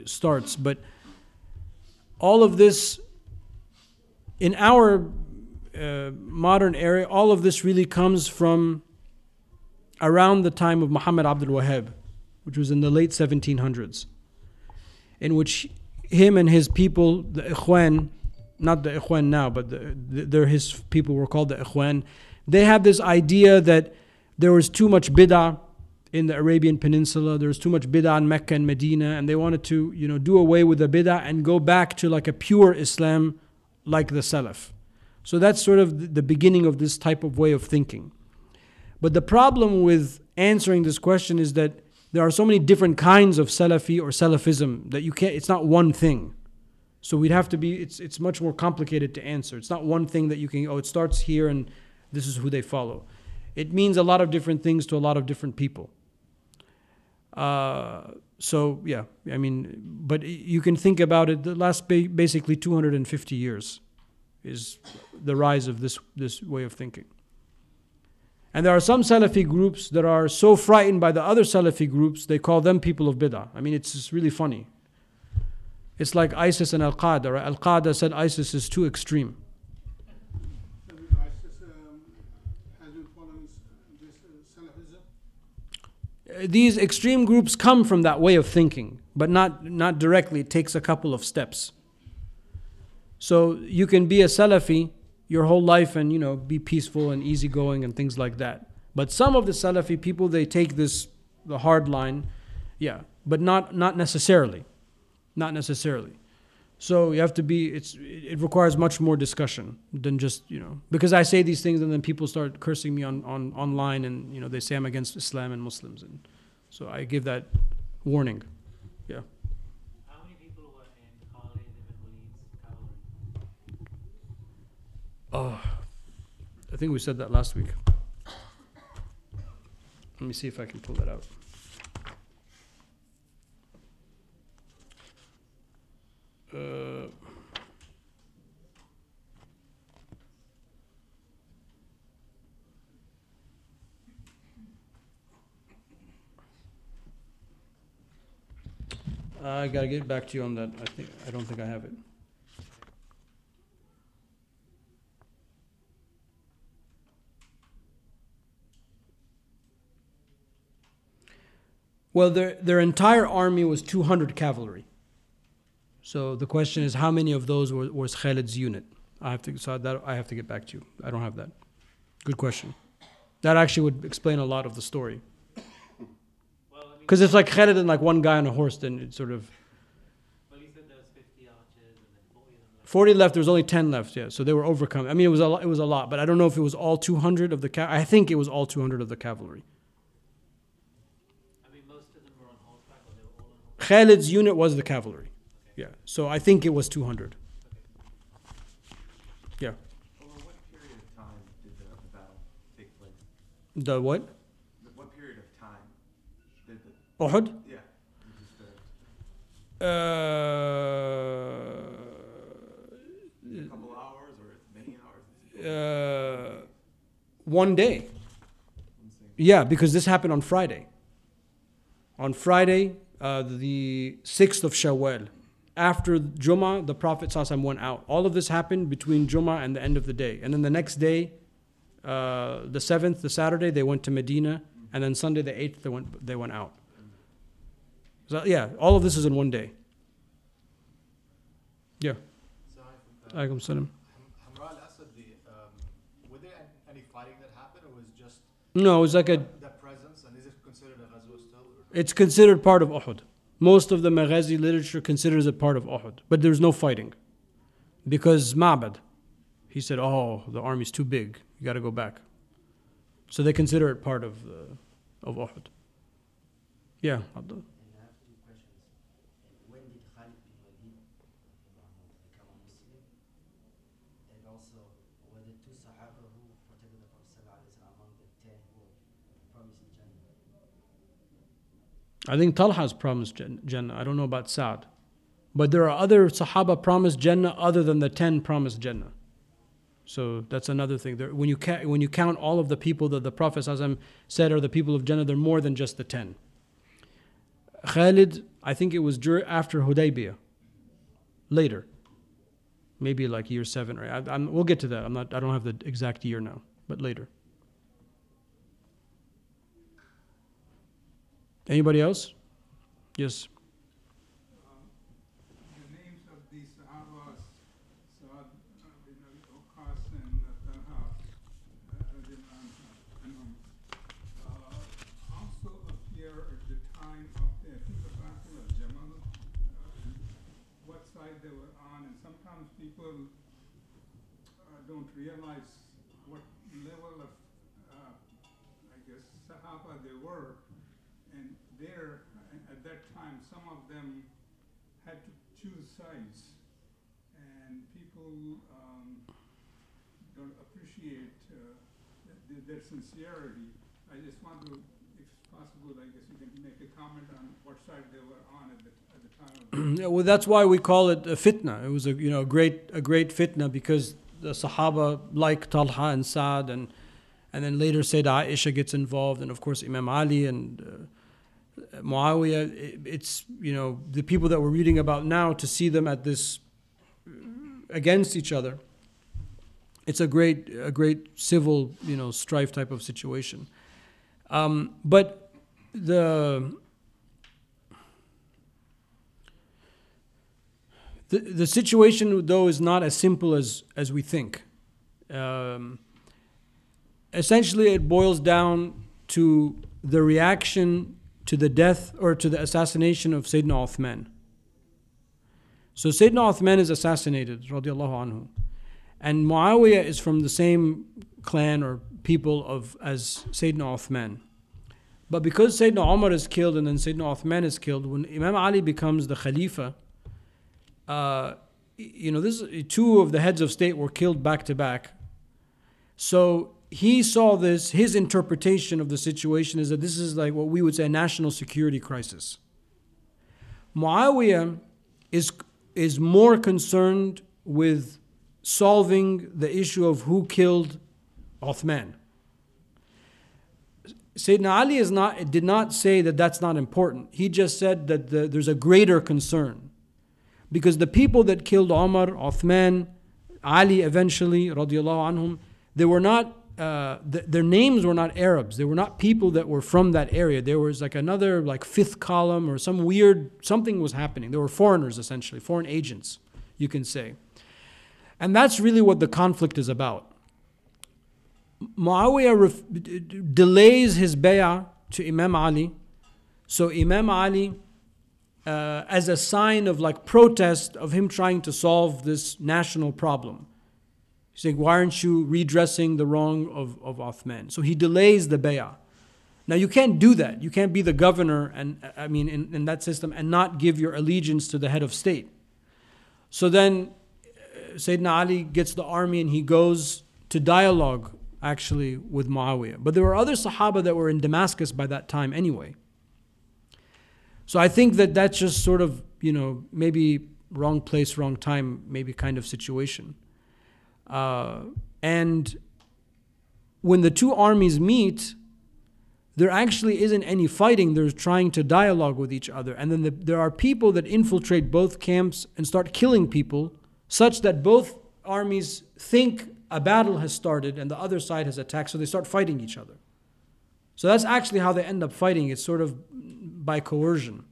starts, but all of this in our uh, modern era, all of this really comes from around the time of Muhammad Abdul Wahhab, which was in the late 1700s, in which him and his people, the Ikhwan, not the Ikhwan now, but the, they're his people were called the Ikhwan, they had this idea that there was too much bid'ah in the Arabian Peninsula, there was too much bid'ah in Mecca and Medina, and they wanted to, you know, do away with the bid'ah and go back to like a pure Islam like the Salaf. So that's sort of the beginning of this type of way of thinking. But the problem with answering this question is that there are so many different kinds of Salafi or Salafism that you can't, it's not one thing. So we'd have to be, it's, it's much more complicated to answer. It's not one thing that you can, oh, it starts here and this is who they follow. It means a lot of different things to a lot of different people. Uh, so, yeah, I mean, but you can think about it, the last ba- basically 250 years is the rise of this, this way of thinking. And there are some Salafi groups that are so frightened by the other Salafi groups, they call them people of bid'ah. I mean, it's just really funny. It's like ISIS and Al Qaeda. Right? Al Qaeda said ISIS is too extreme. These extreme groups come from that way of thinking, but not, not directly. It takes a couple of steps. So you can be a Salafi your whole life and you know be peaceful and easygoing and things like that. But some of the Salafi people they take this the hard line, yeah, but not not necessarily, not necessarily. So you have to be. It's it requires much more discussion than just you know because I say these things and then people start cursing me on, on online and you know they say I'm against Islam and Muslims and so I give that warning. Yeah. Oh, I think we said that last week. Let me see if I can pull that out. Uh, I gotta get back to you on that. I think I don't think I have it. Well, their their entire army was 200 cavalry. So the question is, how many of those were, was Khalid's unit? I have to so that I have to get back to you. I don't have that. Good question. That actually would explain a lot of the story. Because if like Khalid and like one guy on a horse, then it sort of well, you said there was 50 archers and then 40 left. 40 left. There was only 10 left. Yeah, so they were overcome. I mean, it was a lot, it was a lot, but I don't know if it was all 200 of the. I think it was all 200 of the cavalry. I mean, most of them were on horseback or they were all on horseback. Khalid's unit was the cavalry. Yeah, so I think it was 200. Yeah. Over what period of time did the, the battle take place? The what? The- What period of time did the, Uhud. yeah, just Uh, a couple hours or many hours? uh, one day. Yeah, because this happened on Friday. On Friday, uh, the 6th of Shawwal, after Jummah, the Prophet ﷺ went out. All of this happened between Jummah and the end of the day. And then the next day, uh, the 7th, the Saturday, they went to Medina. And then Sunday, the 8th, they went, they went out. So, yeah, all of this is in one day. Yeah. Alaikum salam. Ham- Hamra al-Asad, um, were there any fighting that happened, or was just No, it's like a that presence, and is it considered a ghazwa still? or- It's considered part of Uhud. Most of the Maghazi literature considers it part of Uhud, but there's no fighting. Because Ma'bad, he said, Oh, the army's too big, you gotta go back. So they consider it part of, the, of Uhud. Yeah, Abdullah. And I have two questions. When did Khalid bin Walid become a Muslim? And also, were the two Sahaba who protected the Prophet ﷺ among the ten who were promised Jannah? I think Talha's promised Jannah. I don't know about Sa'd. But there are other Sahaba promised Jannah other than the 10 promised Jannah. So that's another thing. There, when, you ca- when you count all of the people that the Prophet said are the people of Jannah, they're more than just the 10. Khalid, I think it was dur- after Hudaybiyah, later. Maybe like year 7 or 8. I, we'll get to that. I'm not, I don't have the exact year now, but later. Anybody else? Yes. The names of these Sahabas, Saad bin Abi Waqqas and Talha, uh, radiallahu anhum, uh, also appear at the time of the, I think the Battle of Jamal, uh, what side they were on, and sometimes people uh, don't realize what level of, uh, I guess, Sahaba they were. And there, a- at that time, some of them had to choose sides. And people um, don't appreciate uh, th- their sincerity. I just want to, if possible, I guess you can make a comment on what side they were on at the, at the time Yeah, well, that's why we call it a fitna. It was a you know a great a great fitna because the Sahaba like Talha and Saad and and then later Sayyidah Aisha gets involved and of course Imam Ali and uh, Muawiyah. It, it's you know the people that we're reading about now to see them at this against each other. It's a great a great civil you know strife type of situation. Um, but the The, the situation, though, is not as simple as, as we think. Um, essentially, it boils down to the reaction to the death or to the assassination of Sayyidina Uthman. So, Sayyidina Uthman is assassinated, radiallahu anhu. And Muawiyah is from the same clan or people of as Sayyidina Uthman. But because Sayyidina Umar is killed and then Sayyidina Uthman is killed, when Imam Ali becomes the Khalifa, uh, you know, this two of the heads of state were killed back to back. So he saw this. His interpretation of the situation is that this is like what we would say a national security crisis. Muawiyah is is more concerned with solving the issue of who killed Uthman. Sayyidina Ali is not, did not say that that's not important. He just said that the, there's a greater concern. Because the people that killed Omar, Uthman, Ali eventually, radiallahu anhum, they were not, uh, th- their names were not Arabs. They were not people that were from that area. There was like another like fifth column or some weird, something was happening. They were foreigners essentially, foreign agents, you can say. And that's really what the conflict is about. Muawiyah ref- delays his bay'ah to Imam Ali. So Imam Ali, uh, as a sign of like protest of him trying to solve this national problem. He's saying, why aren't you redressing the wrong of, of Uthman? So he delays the bay'ah. Now you can't do that. You can't be the governor and I mean in, in that system and not give your allegiance to the head of state. So then Sayyidina Ali gets the army and he goes to dialogue actually with Muawiyah. But there were other Sahaba that were in Damascus by that time anyway. So I think that that's just sort of, you know, maybe wrong place, wrong time, maybe kind of situation. Uh, and when the two armies meet, there actually isn't any fighting. They're trying to dialogue with each other. And then the, there are people that infiltrate both camps and start killing people, such that both armies think a battle has started and the other side has attacked, so they start fighting each other. So that's actually how they end up fighting. It's sort of by coercion.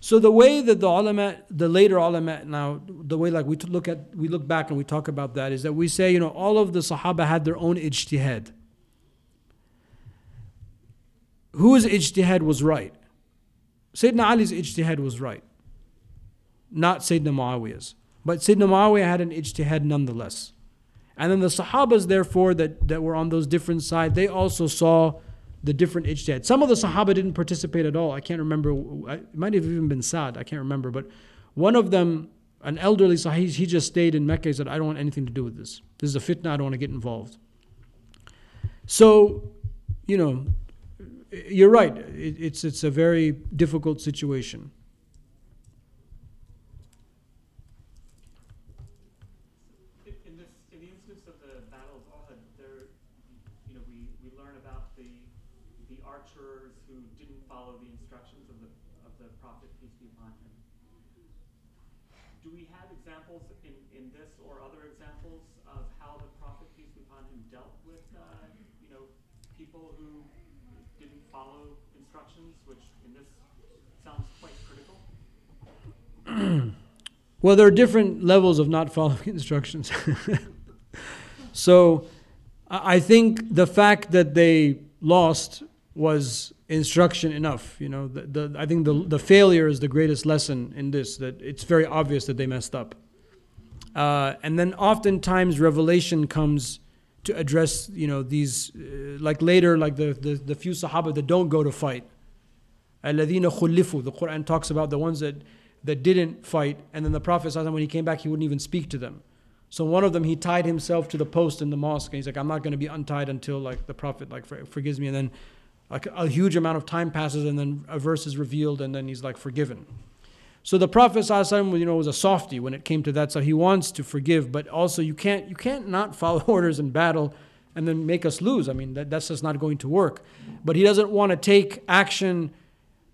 So the way that the ulama, the later ulama now, the way like we look at, we look back and we talk about that is that we say, you know, all of the Sahaba had their own ijtihad. Whose ijtihad was right? Sayyidina Ali's ijtihad was right, not Sayyidina Muawiyah's. But Sayyidina Muawiyah had an ijtihad nonetheless. And then the Sahabas, therefore, that, that were on those different sides, they also saw the different ijtihad. Some of the Sahaba didn't participate at all. I can't remember. It might have even been Saad. I can't remember. But one of them, an elderly Sahih, he just stayed in Mecca. He said, I don't want anything to do with this. This is a fitna. I don't want to get involved. So, you know, you're right. It, it's, it's a very difficult situation. In in this, in the instance of the Battle of Uhud, there, you know, we, we learn about the, the archers who didn't follow the instructions of the, of the Prophet, peace be upon him. Do we have examples in, in this or other examples of how the Prophet, peace be upon him, dealt with, uh, you know, people who didn't follow instructions, which in this sounds quite critical? Well, there are different levels of not following instructions. so I I think the fact that they lost was instruction enough. You know, the, the, I think the, the failure is the greatest lesson in this, that it's very obvious that they messed up. Uh, and then oftentimes revelation comes to address, you know, these, uh, like later, like the, the, the few Sahaba that don't go to fight. الَّذِينَ خُلِّفُوا The Quran talks about the ones that, that didn't fight, and then the Prophet when he came back, he wouldn't even speak to them. So one of them, he tied himself to the post in the mosque, and he's like, "I'm not going to be untied until like the Prophet like forgives me." And then, like a huge amount of time passes, and then a verse is revealed, and then he's like forgiven. So the Prophet you know, was a softy when it came to that. So he wants to forgive, but also you can't you can't not follow orders in battle and then make us lose. I mean, that, that's just not going to work. But he doesn't want to take action.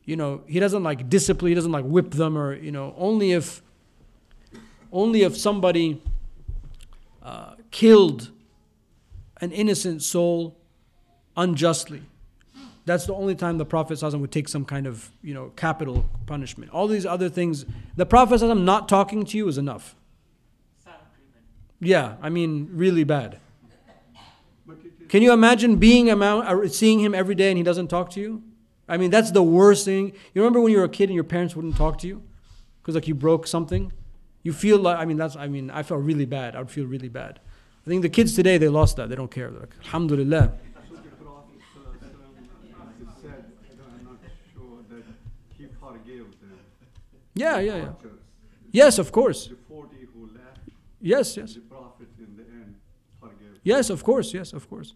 You know, he doesn't like discipline. He doesn't like whip them, or you know, only if only if somebody uh, killed an innocent soul unjustly. That's the only time the Prophet ﷺ would take some kind of you know capital punishment. All these other things, the Prophet ﷺ not talking to you is enough. Yeah, I mean really bad. Can you imagine being amount, uh, seeing him every day and he doesn't talk to you? I mean that's the worst thing. You remember when you were a kid and your parents wouldn't talk to you because like you broke something. You feel like I mean that's I mean I felt really bad. I would feel really bad. I think the kids today they lost that. They don't care. They're like Alhamdulillah. so the Prophet said, I'm not sure that he forgave them. Yeah, yeah, yeah. Yes, of course. The 40 who left, Yes, yes. the Prophet in the end forgave. Yes, of course, yes, of course.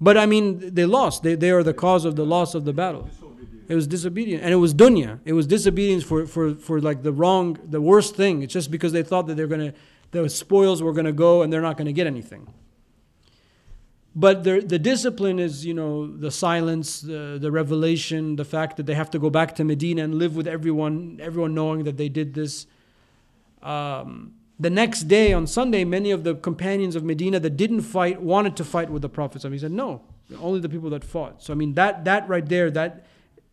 But I mean, they lost. They, they are the cause of the loss of the battle. It was disobedient. And it was dunya. It was disobedience for, for, for like the wrong, the worst thing. It's just because they thought that they're going to, the spoils were going to go and they're not going to get anything. But the, the discipline is, you know, the silence, the, the revelation, the fact that they have to go back to Medina and live with everyone, everyone knowing that they did this. Um, the next day on Sunday, many of the companions of Medina that didn't fight wanted to fight with the Prophet. He said, No, only the people that fought. So, I mean, that, that right there, that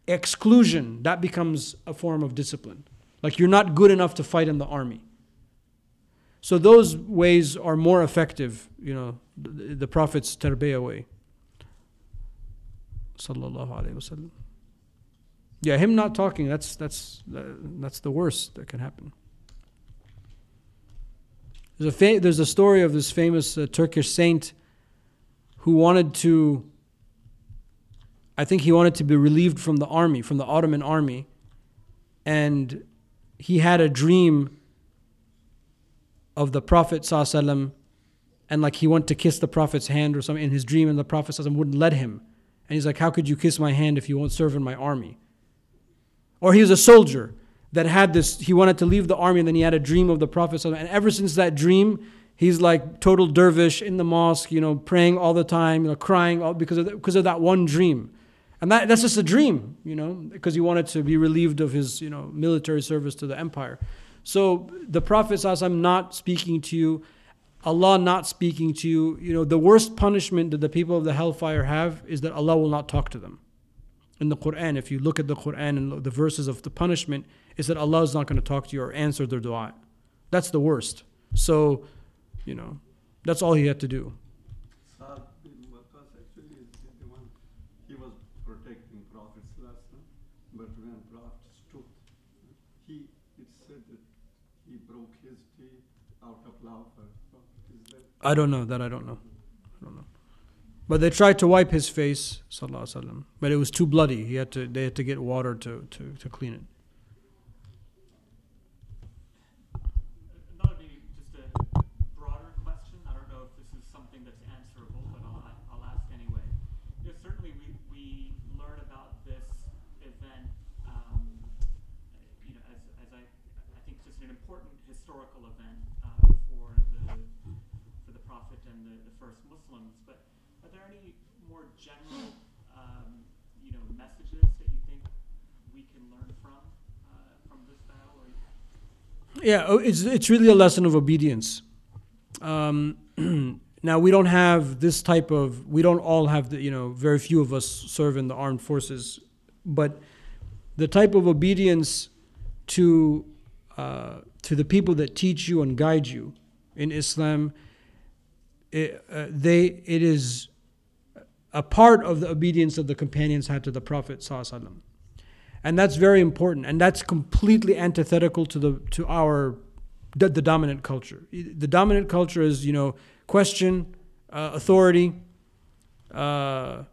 exclusion, that becomes a form of discipline. Like you're not good enough to fight in the army. So those ways are more effective, you know, the, the Prophet's tarbiyah way. Sallallahu Alaihi Wasallam. Yeah, him not talking, that's, that's, uh, that's the worst that can happen. There's a, fa- there's a story of this famous uh, Turkish saint who wanted to, I think he wanted to be relieved from the army, from the Ottoman army. And he had a dream of the Prophet and like he went to kiss the Prophet's hand or something in his dream, and the Prophet wouldn't let him. And he's like, How could you kiss my hand if you won't serve in my army? Or he was a soldier that had this, he wanted to leave the army, and then he had a dream of the Prophet. and ever since that dream, he's like total dervish in the mosque, you know, praying all the time, you know, crying all, because, of the, because of that one dream. And that, that's just a dream, you know, because he wanted to be relieved of his, you know, military service to the empire. So the Prophet I'm not speaking to you, Allah not speaking to you, you know, the worst punishment that the people of the hellfire have is that Allah will not talk to them. In the Quran, if you look at the Quran and the verses of the punishment, is that Allah is not going to talk to you or answer their dua. That's the worst. So, you know, that's all he had to do. Saad bin Waqqas actually is the one, he was protecting Prophet's last time, but when Prophet stood, he, it said that he broke his teeth out of love for Prophet. Is that I don't know that I don't know. I don't know. But they tried to wipe his face, sallallahu alaihi wasallam, but it was too bloody. He had to they had to get water to, to, to clean it. Another maybe just a broader question. I don't know if this is something that's answerable, but I'll, I'll ask anyway. You know, certainly we, we learn about this event, um, you know, as, as I, I think just an important historical event uh, for the for the Prophet and the, the first Muslims. But are there any more general, um, you know, messages that you think we can learn from uh, from this battle? Yeah, oh, it's it's really a lesson of obedience. Um, now we don't have this type of we don't all have the you know very few of us serve in the armed forces, but the type of obedience to uh, to the people that teach you and guide you in Islam, it, uh, they it is a part of the obedience that the companions had to the Prophet and that's very important and that's completely antithetical to the to our the, the dominant culture. The dominant culture is you know question uh, authority. Uh,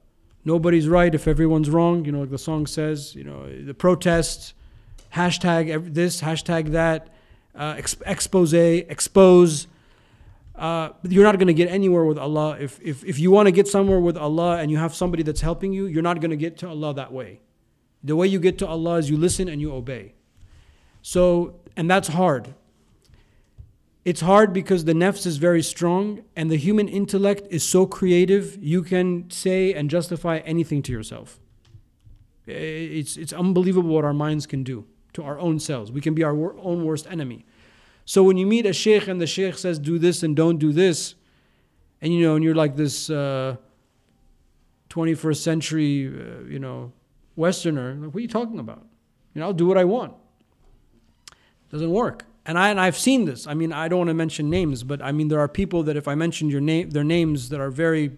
nobody's right if everyone's wrong you know like the song says you know the protest hashtag this hashtag that uh, ex- expose expose uh, you're not going to get anywhere with Allah. If, if, if you want to get somewhere with Allah and you have somebody that's helping you, you're not going to get to Allah that way. The way you get to Allah is you listen and you obey. So, and that's hard. It's hard because the nafs is very strong and the human intellect is so creative, you can say and justify anything to yourself. It's, it's unbelievable what our minds can do to our own selves. We can be our wor- own worst enemy. So when you meet a sheikh and the sheikh says, do this and don't do this, and you know, and you're like this uh, 21st century, uh, you know, Westerner, like, what are you talking about? You know, I'll do what I want. Doesn't work. And I and I've seen this. I mean, I don't want to mention names, but I mean there are people that if I mentioned your name, their names that are very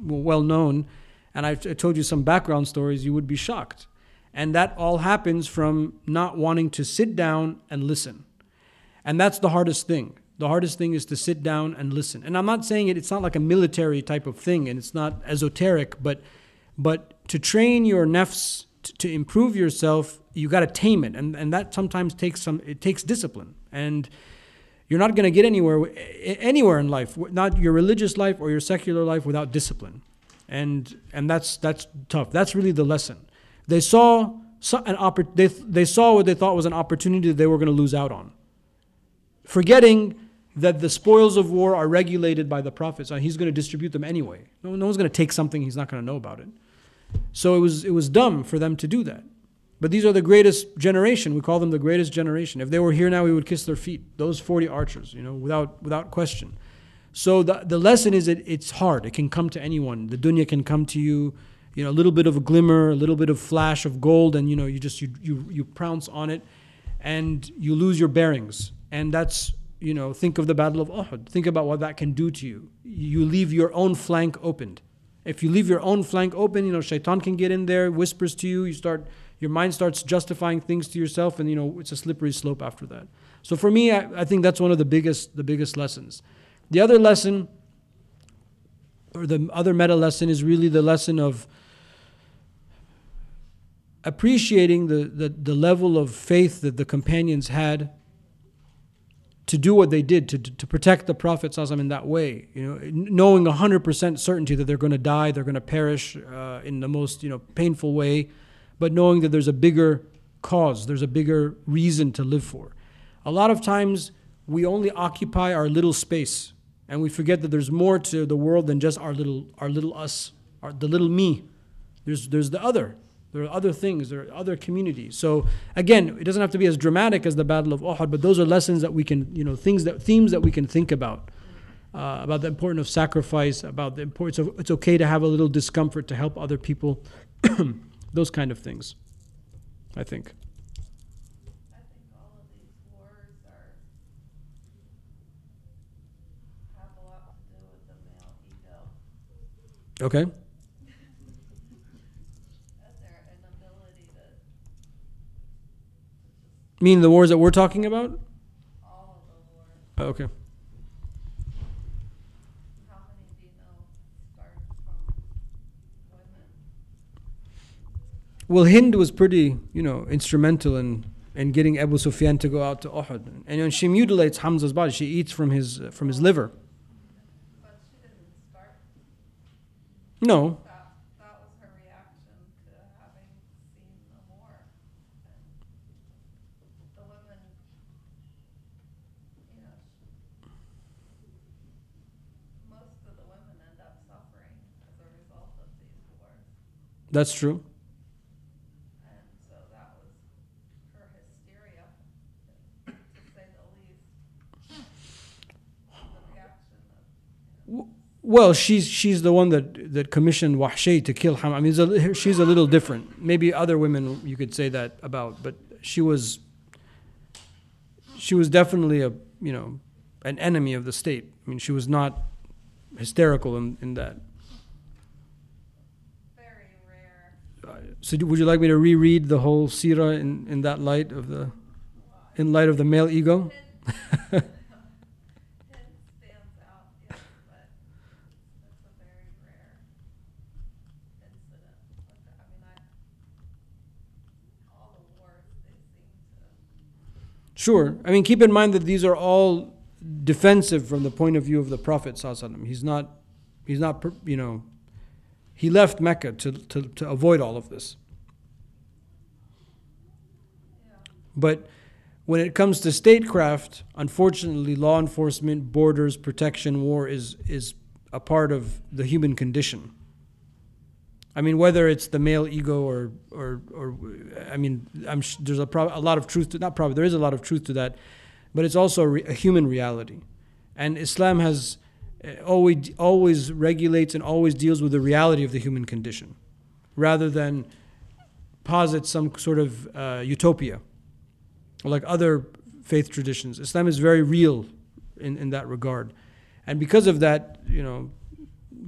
well known, and I told you some background stories, you would be shocked. And that all happens from not wanting to sit down and listen. And that's the hardest thing. The hardest thing is to sit down and listen. And I'm not saying it, it's not like a military type of thing and it's not esoteric, but but to train your nafs to, to improve yourself, you got to tame it, and and that sometimes takes some. It takes discipline, and you're not going to get anywhere anywhere in life, not your religious life or your secular life, without discipline, and and that's that's tough. That's really the lesson. They saw an oppor- they, they saw what they thought was an opportunity that they were going to lose out on, forgetting that the spoils of war are regulated by the prophets. So he's going to distribute them anyway. No, no one's going to take something he's not going to know about it. So it was, it was dumb for them to do that. But these are the greatest generation. We call them the greatest generation. If they were here now, we would kiss their feet. Those 40 archers, you know, without, without question. So the, the lesson is that it's hard. It can come to anyone. The dunya can come to you, you know, a little bit of a glimmer, a little bit of flash of gold, and you know, you just you you, you pounce on it, and you lose your bearings. And that's you know, think of the Battle of Uhud. Think about what that can do to you. You leave your own flank opened. If you leave your own flank open, you know, shaitan can get in there, whispers to you, you start your mind starts justifying things to yourself, and you know, it's a slippery slope after that. So for me, I, I think that's one of the biggest the biggest lessons. The other lesson, or the other meta lesson, is really the lesson of appreciating the, the, the level of faith that the companions had to do what they did to, to protect the Prophet in that way, you know, knowing 100% certainty that they're going to die, they're going to perish uh, in the most you know, painful way, but knowing that there's a bigger cause, there's a bigger reason to live for. A lot of times we only occupy our little space and we forget that there's more to the world than just our little, our little us, our, the little me. There's, there's the other. There are other things, there are other communities. So again, it doesn't have to be as dramatic as the Battle of Uhud, but those are lessons that we can, you know, things that themes that we can think about. Uh, about the importance of sacrifice, about the importance of it's okay to have a little discomfort to help other people, those kind of things. I think. I think all of these wars are have a lot to do with the male ego. Okay. That their inability to Mean the wars that we're talking about? all of the wars. Oh, okay. How many do you know start from women? Well, Hind was pretty, you know, instrumental in, in getting Abu Sufyan to go out to Uhud. And when she mutilates Hamza's body, she eats from his, uh, from his liver. But she didn't start. No, That that was her reaction to having seen the war. And the women, you know, most of the women end up suffering as a result of these wars. That's true. So that hysteria, to say the least. Of, you know, Well, she's she's the one that, that commissioned Wahshi to kill Ham. I mean, a, she's a little different. Maybe other women you could say that about, but she was she was definitely a you know an enemy of the state. I mean, she was not hysterical in, in that. very rare. So, do- would you like me to reread the whole sirah in, in that light of the in light of the male ego? Hind stands out, yes, but it's a very rare incident. Like, I mean, I, all the wars, they seem to, Sure. I mean, keep in mind that these are all defensive from the point of view of the Prophet. He's not, he's not, you know, he left Mecca to, to, to avoid all of this. But when it comes to statecraft, unfortunately, law enforcement, borders, protection, war is, is a part of the human condition. I mean, whether it's the male ego or, or, or I mean, I'm, there's a, a lot of truth to not probably there is a lot of truth to that, but it's also a, re- a human reality, and Islam has always always regulates and always deals with the reality of the human condition, rather than posit some sort of uh, utopia, like other faith traditions. Islam is very real in, in that regard, and because of that, you know,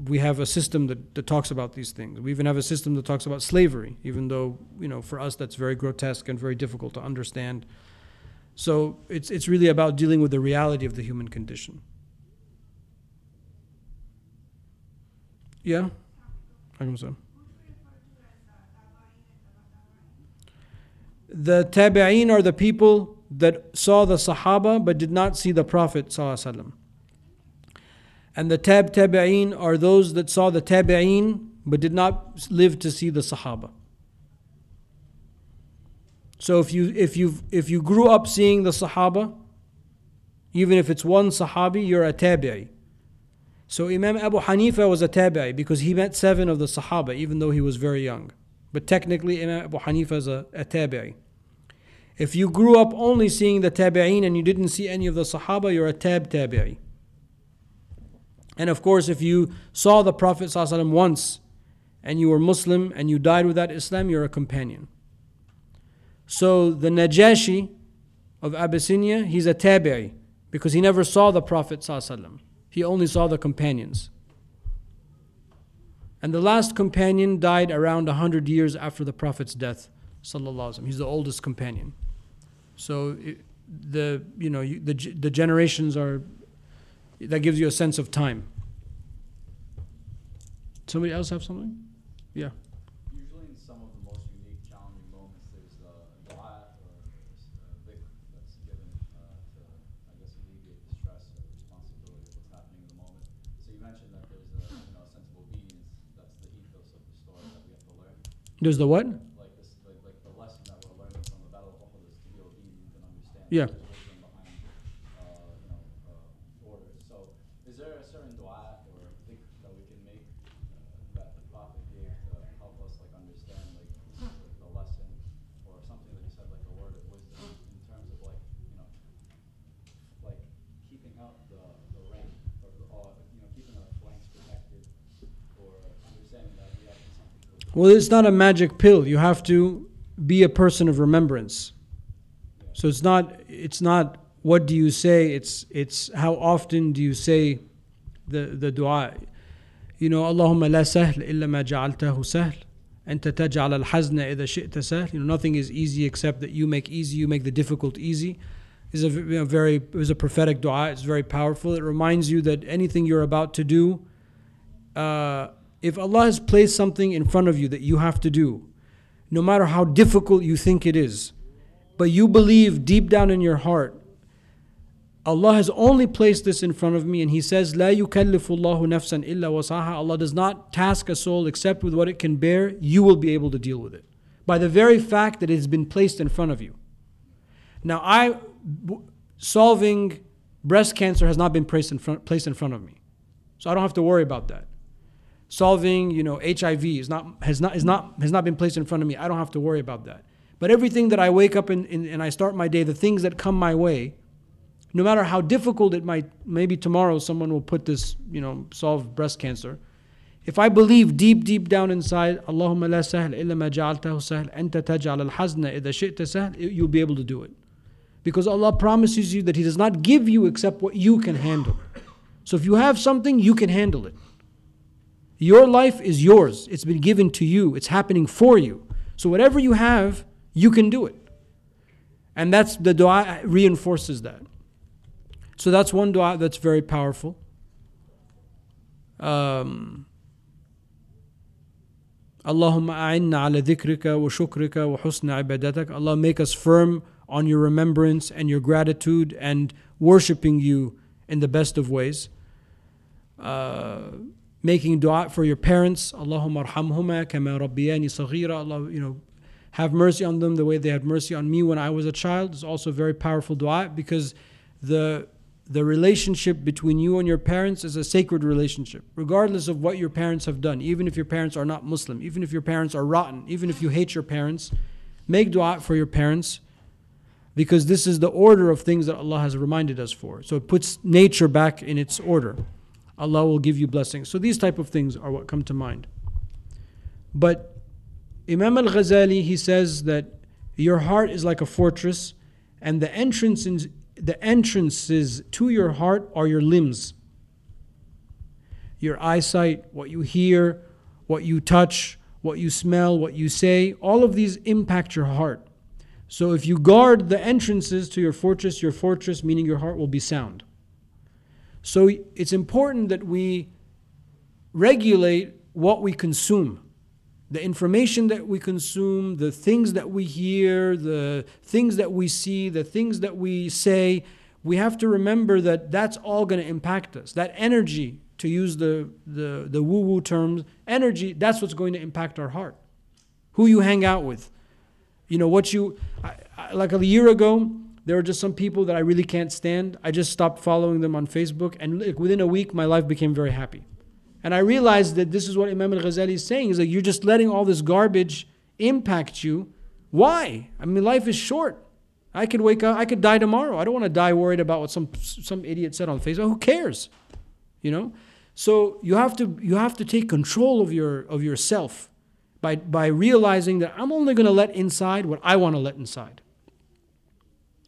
we have a system that, that talks about these things. We even have a system that talks about slavery, even though, you know, for us that's very grotesque and very difficult to understand. So it's, it's really about dealing with the reality of the human condition. Yeah? Alaikum salam. The tabi'een are the people that saw the Sahaba but did not see the Prophet. And the tab tabi'een are those that saw the tabi'een but did not live to see the Sahaba. So if you if you if you grew up seeing the Sahaba, Even if it's one Sahabi, you're a Tabi'i. So Imam Abu Hanifa was a Tabi'i because he met seven of the Sahaba, even though he was very young. But technically, Imam Abu Hanifa is a, a Tabi'i. If you grew up only seeing the Tabi'een and you didn't see any of the Sahaba, you're a Tab Tabi'i. And of course, if you saw the Prophet ﷺ once and you were Muslim and you died without Islam, you're a companion. So the Najashi of Abyssinia, he's a Tabi'i because he never saw the Prophet ﷺ. He only saw the companions. And the last companion died around 100 years after the Prophet's death. He's the oldest companion. So the you know the the generations are that gives you a sense of time. Somebody else have something? Yeah. Usually in some of the most unique, challenging moments, there's a dua or a dhikr that's given uh, to, I guess, alleviate the stress or responsibility of what's happening in the moment. So you mentioned that there's a, you know, a sense of obedience. That's the ethos of the story that we have to There's the what? Like this, like, like the lesson that we're learning from the Battle of Uhud is to be obedient and understand. Yeah. There's wisdom behind, uh, you know, uh, orders. So is there a certain dua or dhikr that we can make uh, that the Prophet gave to help us like understand like the lesson or something that he said like a word of wisdom in terms of like you know like keeping out the the rank or the, uh, you know keeping our flanks protected or understanding that we have something to well, it's not a magic pill. You have to be a person of remembrance. So it's not it's not what do you say, it's it's how often do you say the the dua. You know, Allahumma la sahl illa ma ja'altahu sahl. Anta taj'al al-hazna idha shi'ta. You know, nothing is easy except that you make easy, you make the difficult easy. Is a you know, very is a prophetic dua. It's very powerful. It reminds you that anything you're about to do uh, if Allah has placed something in front of you that you have to do, no matter how difficult you think it is, but you believe deep down in your heart, Allah has only placed this in front of me, and He says, "La yukallifullahu nafsan illa wasaha." Allah does not task a soul except with what it can bear. You will be able to deal with it by the very fact that it has been placed in front of you. Now, I solving breast cancer has not been placed in front, placed in front of me, so I don't have to worry about that. Solving, you know, HIV is not has not is not has not been placed in front of me. I don't have to worry about that. But everything that I wake up and, and, and I start my day, the things that come my way, no matter how difficult it might, maybe tomorrow someone will put this, you know, solve breast cancer. If I believe deep, deep down inside, Allahumma la sahl illa ma ja'altahu sahl, anta taj'al al-hazna idha shi'ta sahl, you'll be able to do it. Because Allah promises you that He does not give you except what you can handle. So if you have something, you can handle it. Your life is yours. It's been given to you. It's happening for you. So whatever you have, you can do it. And that's the dua reinforces that. So that's one dua that's very powerful. Um, ala dhikrika wa shukrika wa husna ibadatak. Allah make us firm on your remembrance and your gratitude and worshipping you in the best of ways. Uh, making dua for your parents. Allahumma arhamhuma kama rabbiyani saghira. Allah, you know, have mercy on them the way they had mercy on me when I was a child. It's also a very powerful dua because the the relationship between you and your parents is a sacred relationship, regardless of what your parents have done. Even if your parents are not Muslim, even if your parents are rotten, even if you hate your parents, make dua for your parents because this is the order of things that Allah has reminded us for. So it puts nature back in its order. Allah will give you blessings. So these type of things are what come to mind. But Imam al-Ghazali he says that your heart is like a fortress and the entrance in, the entrances to your heart are your limbs. Your eyesight, what you hear, what you touch, what you smell, what you say, all of these impact your heart. So if you guard the entrances to your fortress, your fortress, meaning your heart, will be sound. So it's important that we regulate what we consume. The information that we consume, the things that we hear, the things that we see, the things that we say, we have to remember that that's all going to impact us. That energy, to use the, the, the woo woo terms, energy, that's what's going to impact our heart. Who you hang out with. You know, what you, I, I, like a year ago, there are just some people that I really can't stand. I just stopped following them on Facebook, and like, within a week, my life became very happy. And I realized that this is what Imam Al Ghazali is saying: is that you're just letting all this garbage impact you. Why? I mean, life is short. I could wake up. I could die tomorrow. I don't want to die worried about what some some idiot said on Facebook. Who cares? You know. So you have to you have to take control of your of yourself by by realizing that I'm only going to let inside what I want to let inside.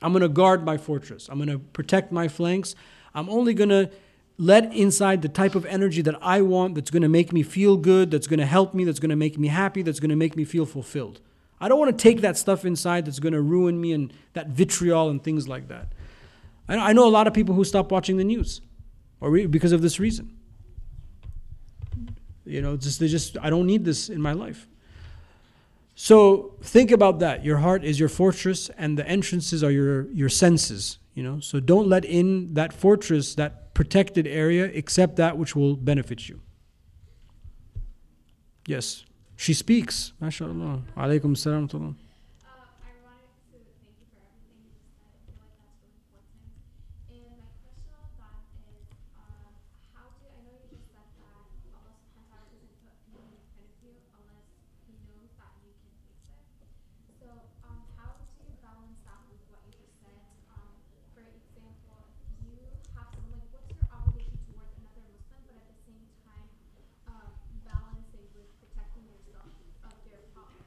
I'm going to guard my fortress. I'm going to protect my flanks. I'm only going to let inside the type of energy that I want that's going to make me feel good, that's going to help me, that's going to make me happy, that's going to make me feel fulfilled. I don't want to take that stuff inside that's going to ruin me and that vitriol and things like that. I know a lot of people who stop watching the news or because of this reason. You know, just they just I don't need this in my life. So think about that. Your heart is your fortress, and the entrances are your your senses. You know, so don't let in that fortress, that protected area, except that which will benefit you. Yes, she speaks. MashaAllah. Alaikum salam. wa rahmatullah. Uh, I wanted to thank you for everything you just said. I feel like that's really important. And my question on that is, um, how do I know you just said that Allah subhanahu wa ta'ala doesn't put anything in front of you unless he knows that you can face it. So, um, how do you balance that with what you just said? Um, for example, you have some like what's your obligation towards another Muslim, but at the same time, um, balancing with protecting yourself of their problems.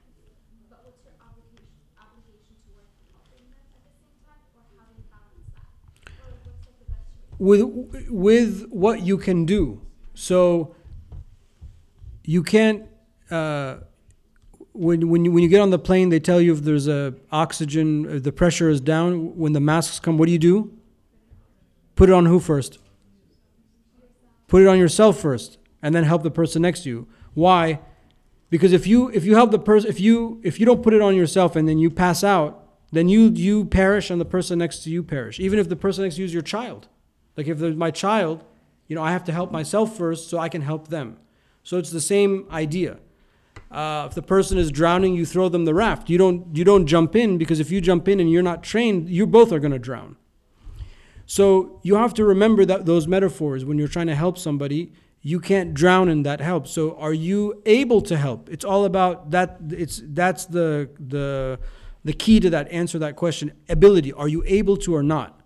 But what's your obligation obligation towards helping them at the same time, or how do you balance that? Or what's like the best way? With with what you can do. So you can't uh, when when you, when you get on the plane, they tell you if there's a oxygen, if the pressure is down. When the masks come, what do you do? Put it on who first? Put it on yourself first, and then help the person next to you. Why? Because if you if you help the person if you if you don't put it on yourself and then you pass out, then you you perish and the person next to you perish. Even if the person next to you is your child. Like if there's my child, you know, I have to help myself first so I can help them. So it's the same idea. Uh, if the person is drowning, you throw them the raft. You don't you don't jump in because if you jump in and you're not trained, you both are going to drown. So you have to remember that those metaphors when you're trying to help somebody, you can't drown in that help. So are you able to help? It's all about that. It's that's the the the key to that answer that question. Ability. Are you able to or not?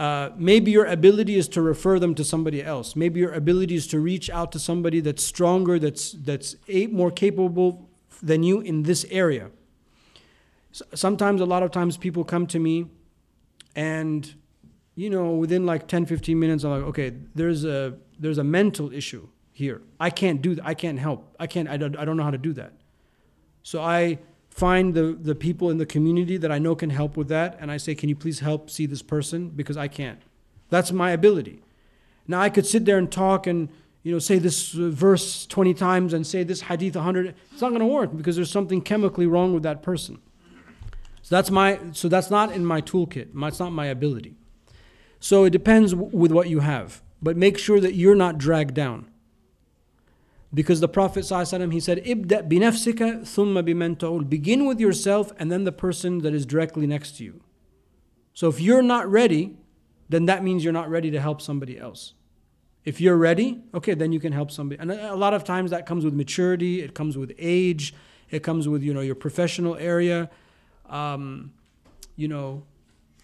Uh, maybe your ability is to refer them to somebody else. Maybe your ability is to reach out to somebody that's stronger, that's that's more capable than you in this area. Sometimes, a lot of times, people come to me, and you know, within like 10, 15 minutes, I'm like, okay, there's a there's a mental issue here. I can't do. I can't help. I can't. I don't, I don't know how to do that. So I find the, the people in the community that I know can help with that, and I say, Can you please help see this person? Because I can't. That's my ability. Now I could sit there and talk and you know say this uh, verse 20 times and say this hadith 100. It's not going to work because there's something chemically wrong with that person. So that's my so that's not in my toolkit. It's not my ability. So it depends w- with what you have, but make sure that you're not dragged down. Because the Prophet he said, "Ibda binafsika thumma biman ta'ul." Begin with yourself and then the person that is directly next to you. So if you're not ready, then that means you're not ready to help somebody else. If you're ready, okay, then you can help somebody. And a a lot of times that comes with maturity, it comes with age, it comes with you know your professional area. Um, you know,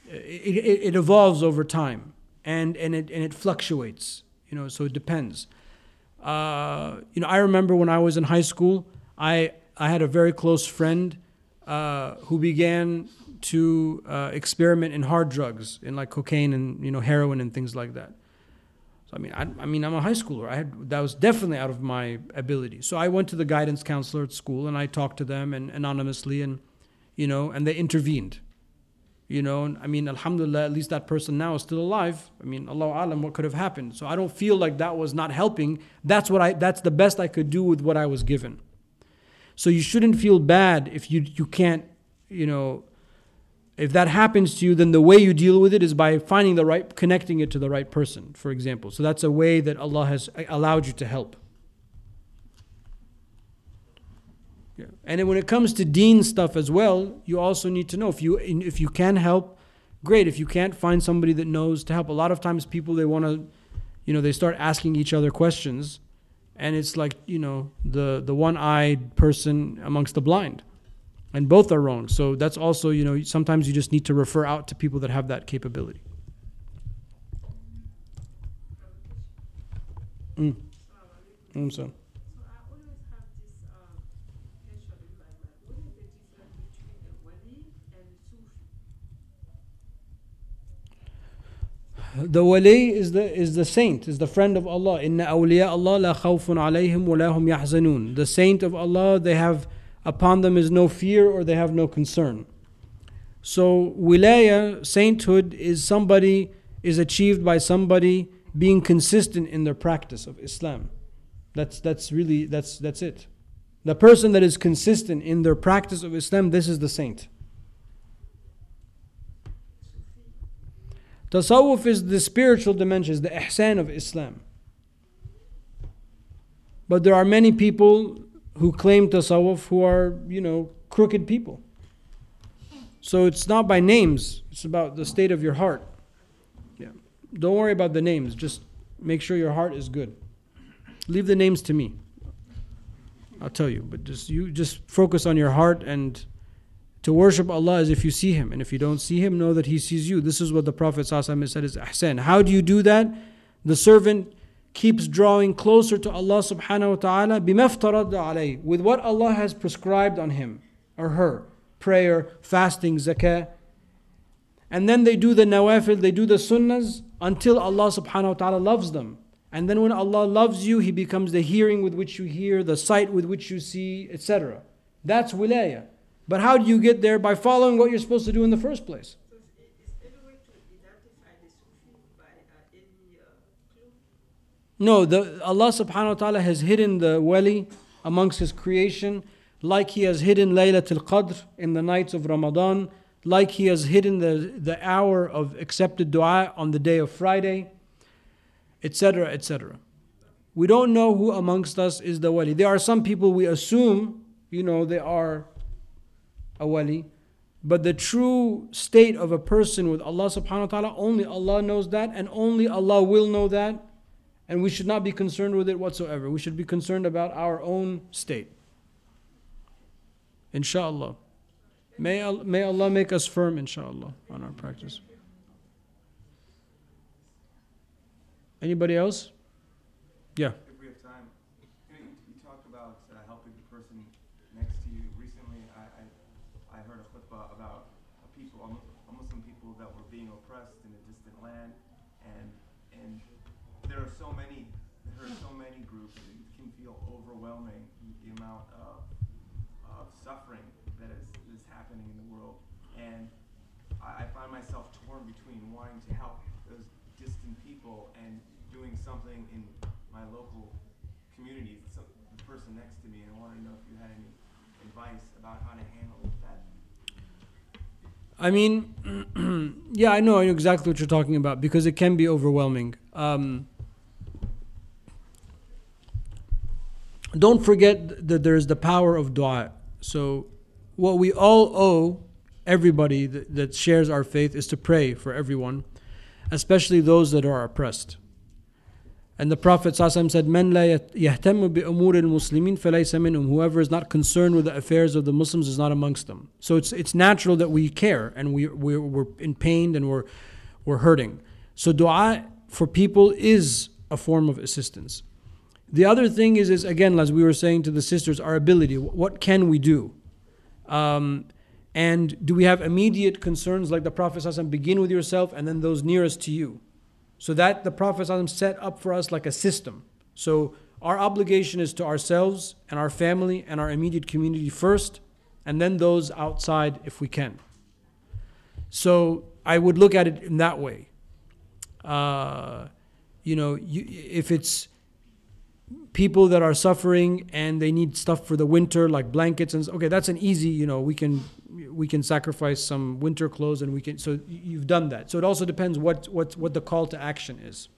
it, it, it evolves over time and, and, it, and it fluctuates, you know, so it depends. Uh, you know, I remember when I was in high school, I, I had a very close friend uh, who began to uh, experiment in hard drugs, in like cocaine and you know heroin and things like that. So I mean, I, I mean, I'm a high schooler. I had that was definitely out of my ability. So I went to the guidance counselor at school and I talked to them and anonymously and you know, and they intervened. You know, I mean, Alhamdulillah, at least that person now is still alive. I mean, Allah alam, what could have happened? So I don't feel like that was not helping. That's what I. That's the best I could do with what I was given. So you shouldn't feel bad if you you can't, you know, if that happens to you, then the way you deal with it is by finding the right, connecting it to the right person, for example. So that's a way that Allah has allowed you to help. Yeah. And then when it comes to dean stuff as well, you also need to know if you if you can help, great. If you can't find somebody that knows to help, a lot of times people they want to, you know, they start asking each other questions, and it's like you know the the one-eyed person amongst the blind, and both are wrong. So that's also you know sometimes you just need to refer out to people that have that capability. Mm. Mm, so. So I always have this um, question in my mind. What is the difference between a wali and Sufi? The wali is the is the saint, is the friend of Allah. Inna awliya Allah la khawfun alayhim wa la hum yahzanun. The saint of Allah, they have upon them is no fear or they have no concern. So wilaya, sainthood is somebody is achieved by somebody being consistent in their practice of Islam. That's that's really that's that's it. The person that is consistent in their practice of Islam, this is the saint. Tasawwuf is the spiritual dimension, the ihsan of Islam. But there are many people who claim tasawwuf who are, you know, crooked people. So it's not by names, it's about the state of your heart. Yeah. Don't worry about the names, just make sure your heart is good. Leave the names to me. I'll tell you, but just you just focus on your heart and to worship Allah is if you see Him. And if you don't see Him, know that He sees you. This is what the Prophet said is ihsan. How do you do that? The servant keeps drawing closer to Allah subhanahu wa ta'ala alayh, with what Allah has prescribed on him or her. Prayer, fasting, zakah. And then they do the nawafil, they do the sunnahs until Allah subhanahu wa ta'ala loves them. And then when Allah loves you, He becomes the hearing with which you hear, the sight with which you see, etc. That's wilayah. But how do you get there? By following what you're supposed to do in the first place. So is, is any way to identify the Sufi by uh, uh? No, the, Allah subhanahu wa ta'ala has hidden the wali amongst His creation, like He has hidden Laylatul Qadr in the nights of Ramadan, like He has hidden the, the hour of accepted dua on the day of Friday, etc., etc. We don't know who amongst us is the wali. There are some people we assume, you know, they are a wali, but the true state of a person with Allah subhanahu wa ta'ala, only Allah knows that, and only Allah will know that. And we should not be concerned with it whatsoever. We should be concerned about our own state. Inshallah. May, may Allah make us firm, inshallah, on our practice. Anybody else? Yeah. If we have time, you, know, you, you talked about uh, helping the person next to you. Recently, I, I, I heard about a people, a Mus- Muslim people that were being oppressed in a distant land, and and there are so many, there are so many groups. It can feel overwhelming the amount of of suffering that is is happening in the world, and I, I find myself torn between wanting to help those distant people and doing something in my local community. So the person next to me, and I wanted to know if you had any advice about how to handle. I mean, yeah, I know, exactly what you're talking about because it can be overwhelming. Um, don't forget that there is the power of dua. So, what we all owe everybody that, that shares our faith is to pray for everyone, especially those that are oppressed. And the Prophet ﷺ said, "Man la yahtamu bi umur al-muslimin minhum." Whoever is not concerned with the affairs of the Muslims is not amongst them. So it's it's natural that we care and we we're, we're in pain and we're we're hurting. So du'a for people is a form of assistance. The other thing is is again, as we were saying to the sisters, our ability. What can we do? Um, and do we have immediate concerns like the Prophet ﷺ, begin with yourself and then those nearest to you? So that the Prophet ﷺ set up for us like a system. So our obligation is to ourselves and our family and our immediate community first, and then those outside if we can. So I would look at it in that way. Uh, you know, you, if it's people that are suffering and they need stuff for the winter like blankets and okay that's an easy you know we can we can sacrifice some winter clothes and we can so you've done that. So it also depends what what what the call to action is.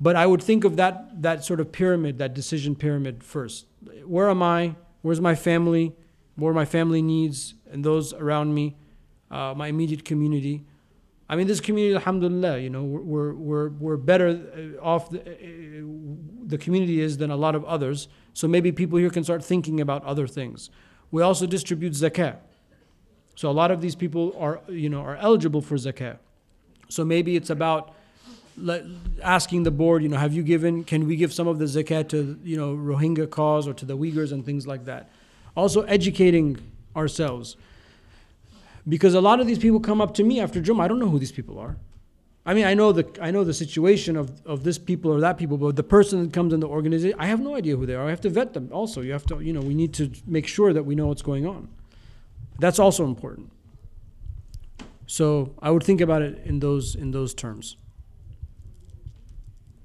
But i would think of that that sort of pyramid that decision pyramid first. Where am i? Where's my family? What are my family needs and those around me? Uh, my immediate community I mean, this community, alhamdulillah, you know, we're, we're, we're, better uh, off, the, uh, the community is than a lot of others. So maybe people here can start thinking about other things. We also distribute zakat. So a lot of these people are, you know, are eligible for zakat. So maybe it's about asking the board, you know, have you given, can we give some of the zakat to, you know, Rohingya cause or to the Uyghurs and things like that. Also educating ourselves. Because a lot of these people come up to me after Jummah, I don't know who these people are. I mean, I know the I know the situation of, of this people or that people, but the person that comes in the organization, I have no idea who they are. I have to vet them. Also, you have to, you know, we need to make sure that we know what's going on. That's also important. So I would think about it in those in those terms.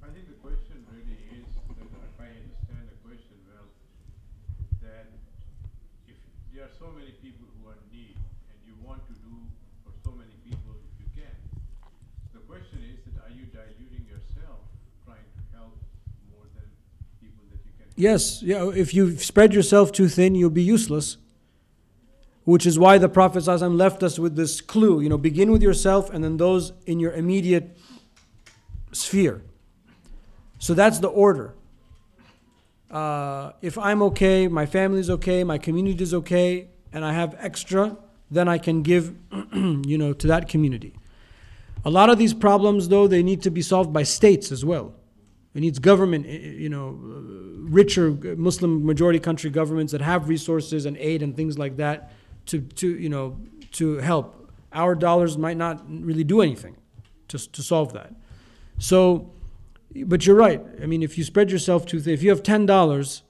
I think the question really is, that if I understand the question well, that if there are so many people who are in need and you want to do for so many people if you can, the question is that are you diluting yourself trying to help more than people that you? Yes, yeah. If you spread yourself too thin, you'll be useless. Which is why the Prophet ﷺ left us with this clue. You know, begin with yourself and then those in your immediate sphere. So that's the order. Uh, if I'm okay, my family's okay, my community is okay, and I have extra, then I can give, you know, to that community. A lot of these problems, though, they need to be solved by states as well. It needs government, eh, eh, you know, uh, richer Muslim majority country governments that have resources and aid and things like that to, to you know, to help. Our dollars might not really do anything to, to solve that. So, but you're right. I mean, if you spread yourself too thin, if you have ten dollars,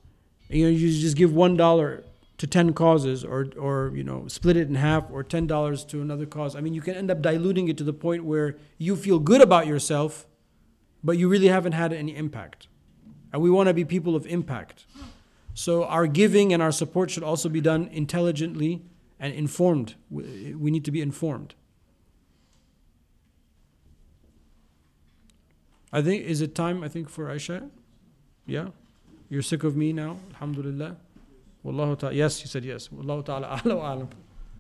you know, you just give one dollar to ten causes, or or you know, split it in half, or ten dollars to another cause. I mean, you can end up diluting it to the point where you feel good about yourself, but you really haven't had any impact. And we want to be people of impact. So our giving and our support should also be done intelligently and informed. We need to be informed. I think is it time I think for Aisha? Yeah? You're sick of me now? Alhamdulillah. Wallahu ta'ala. Yes, he said yes. Wallahu ta'ala a'la a'lam.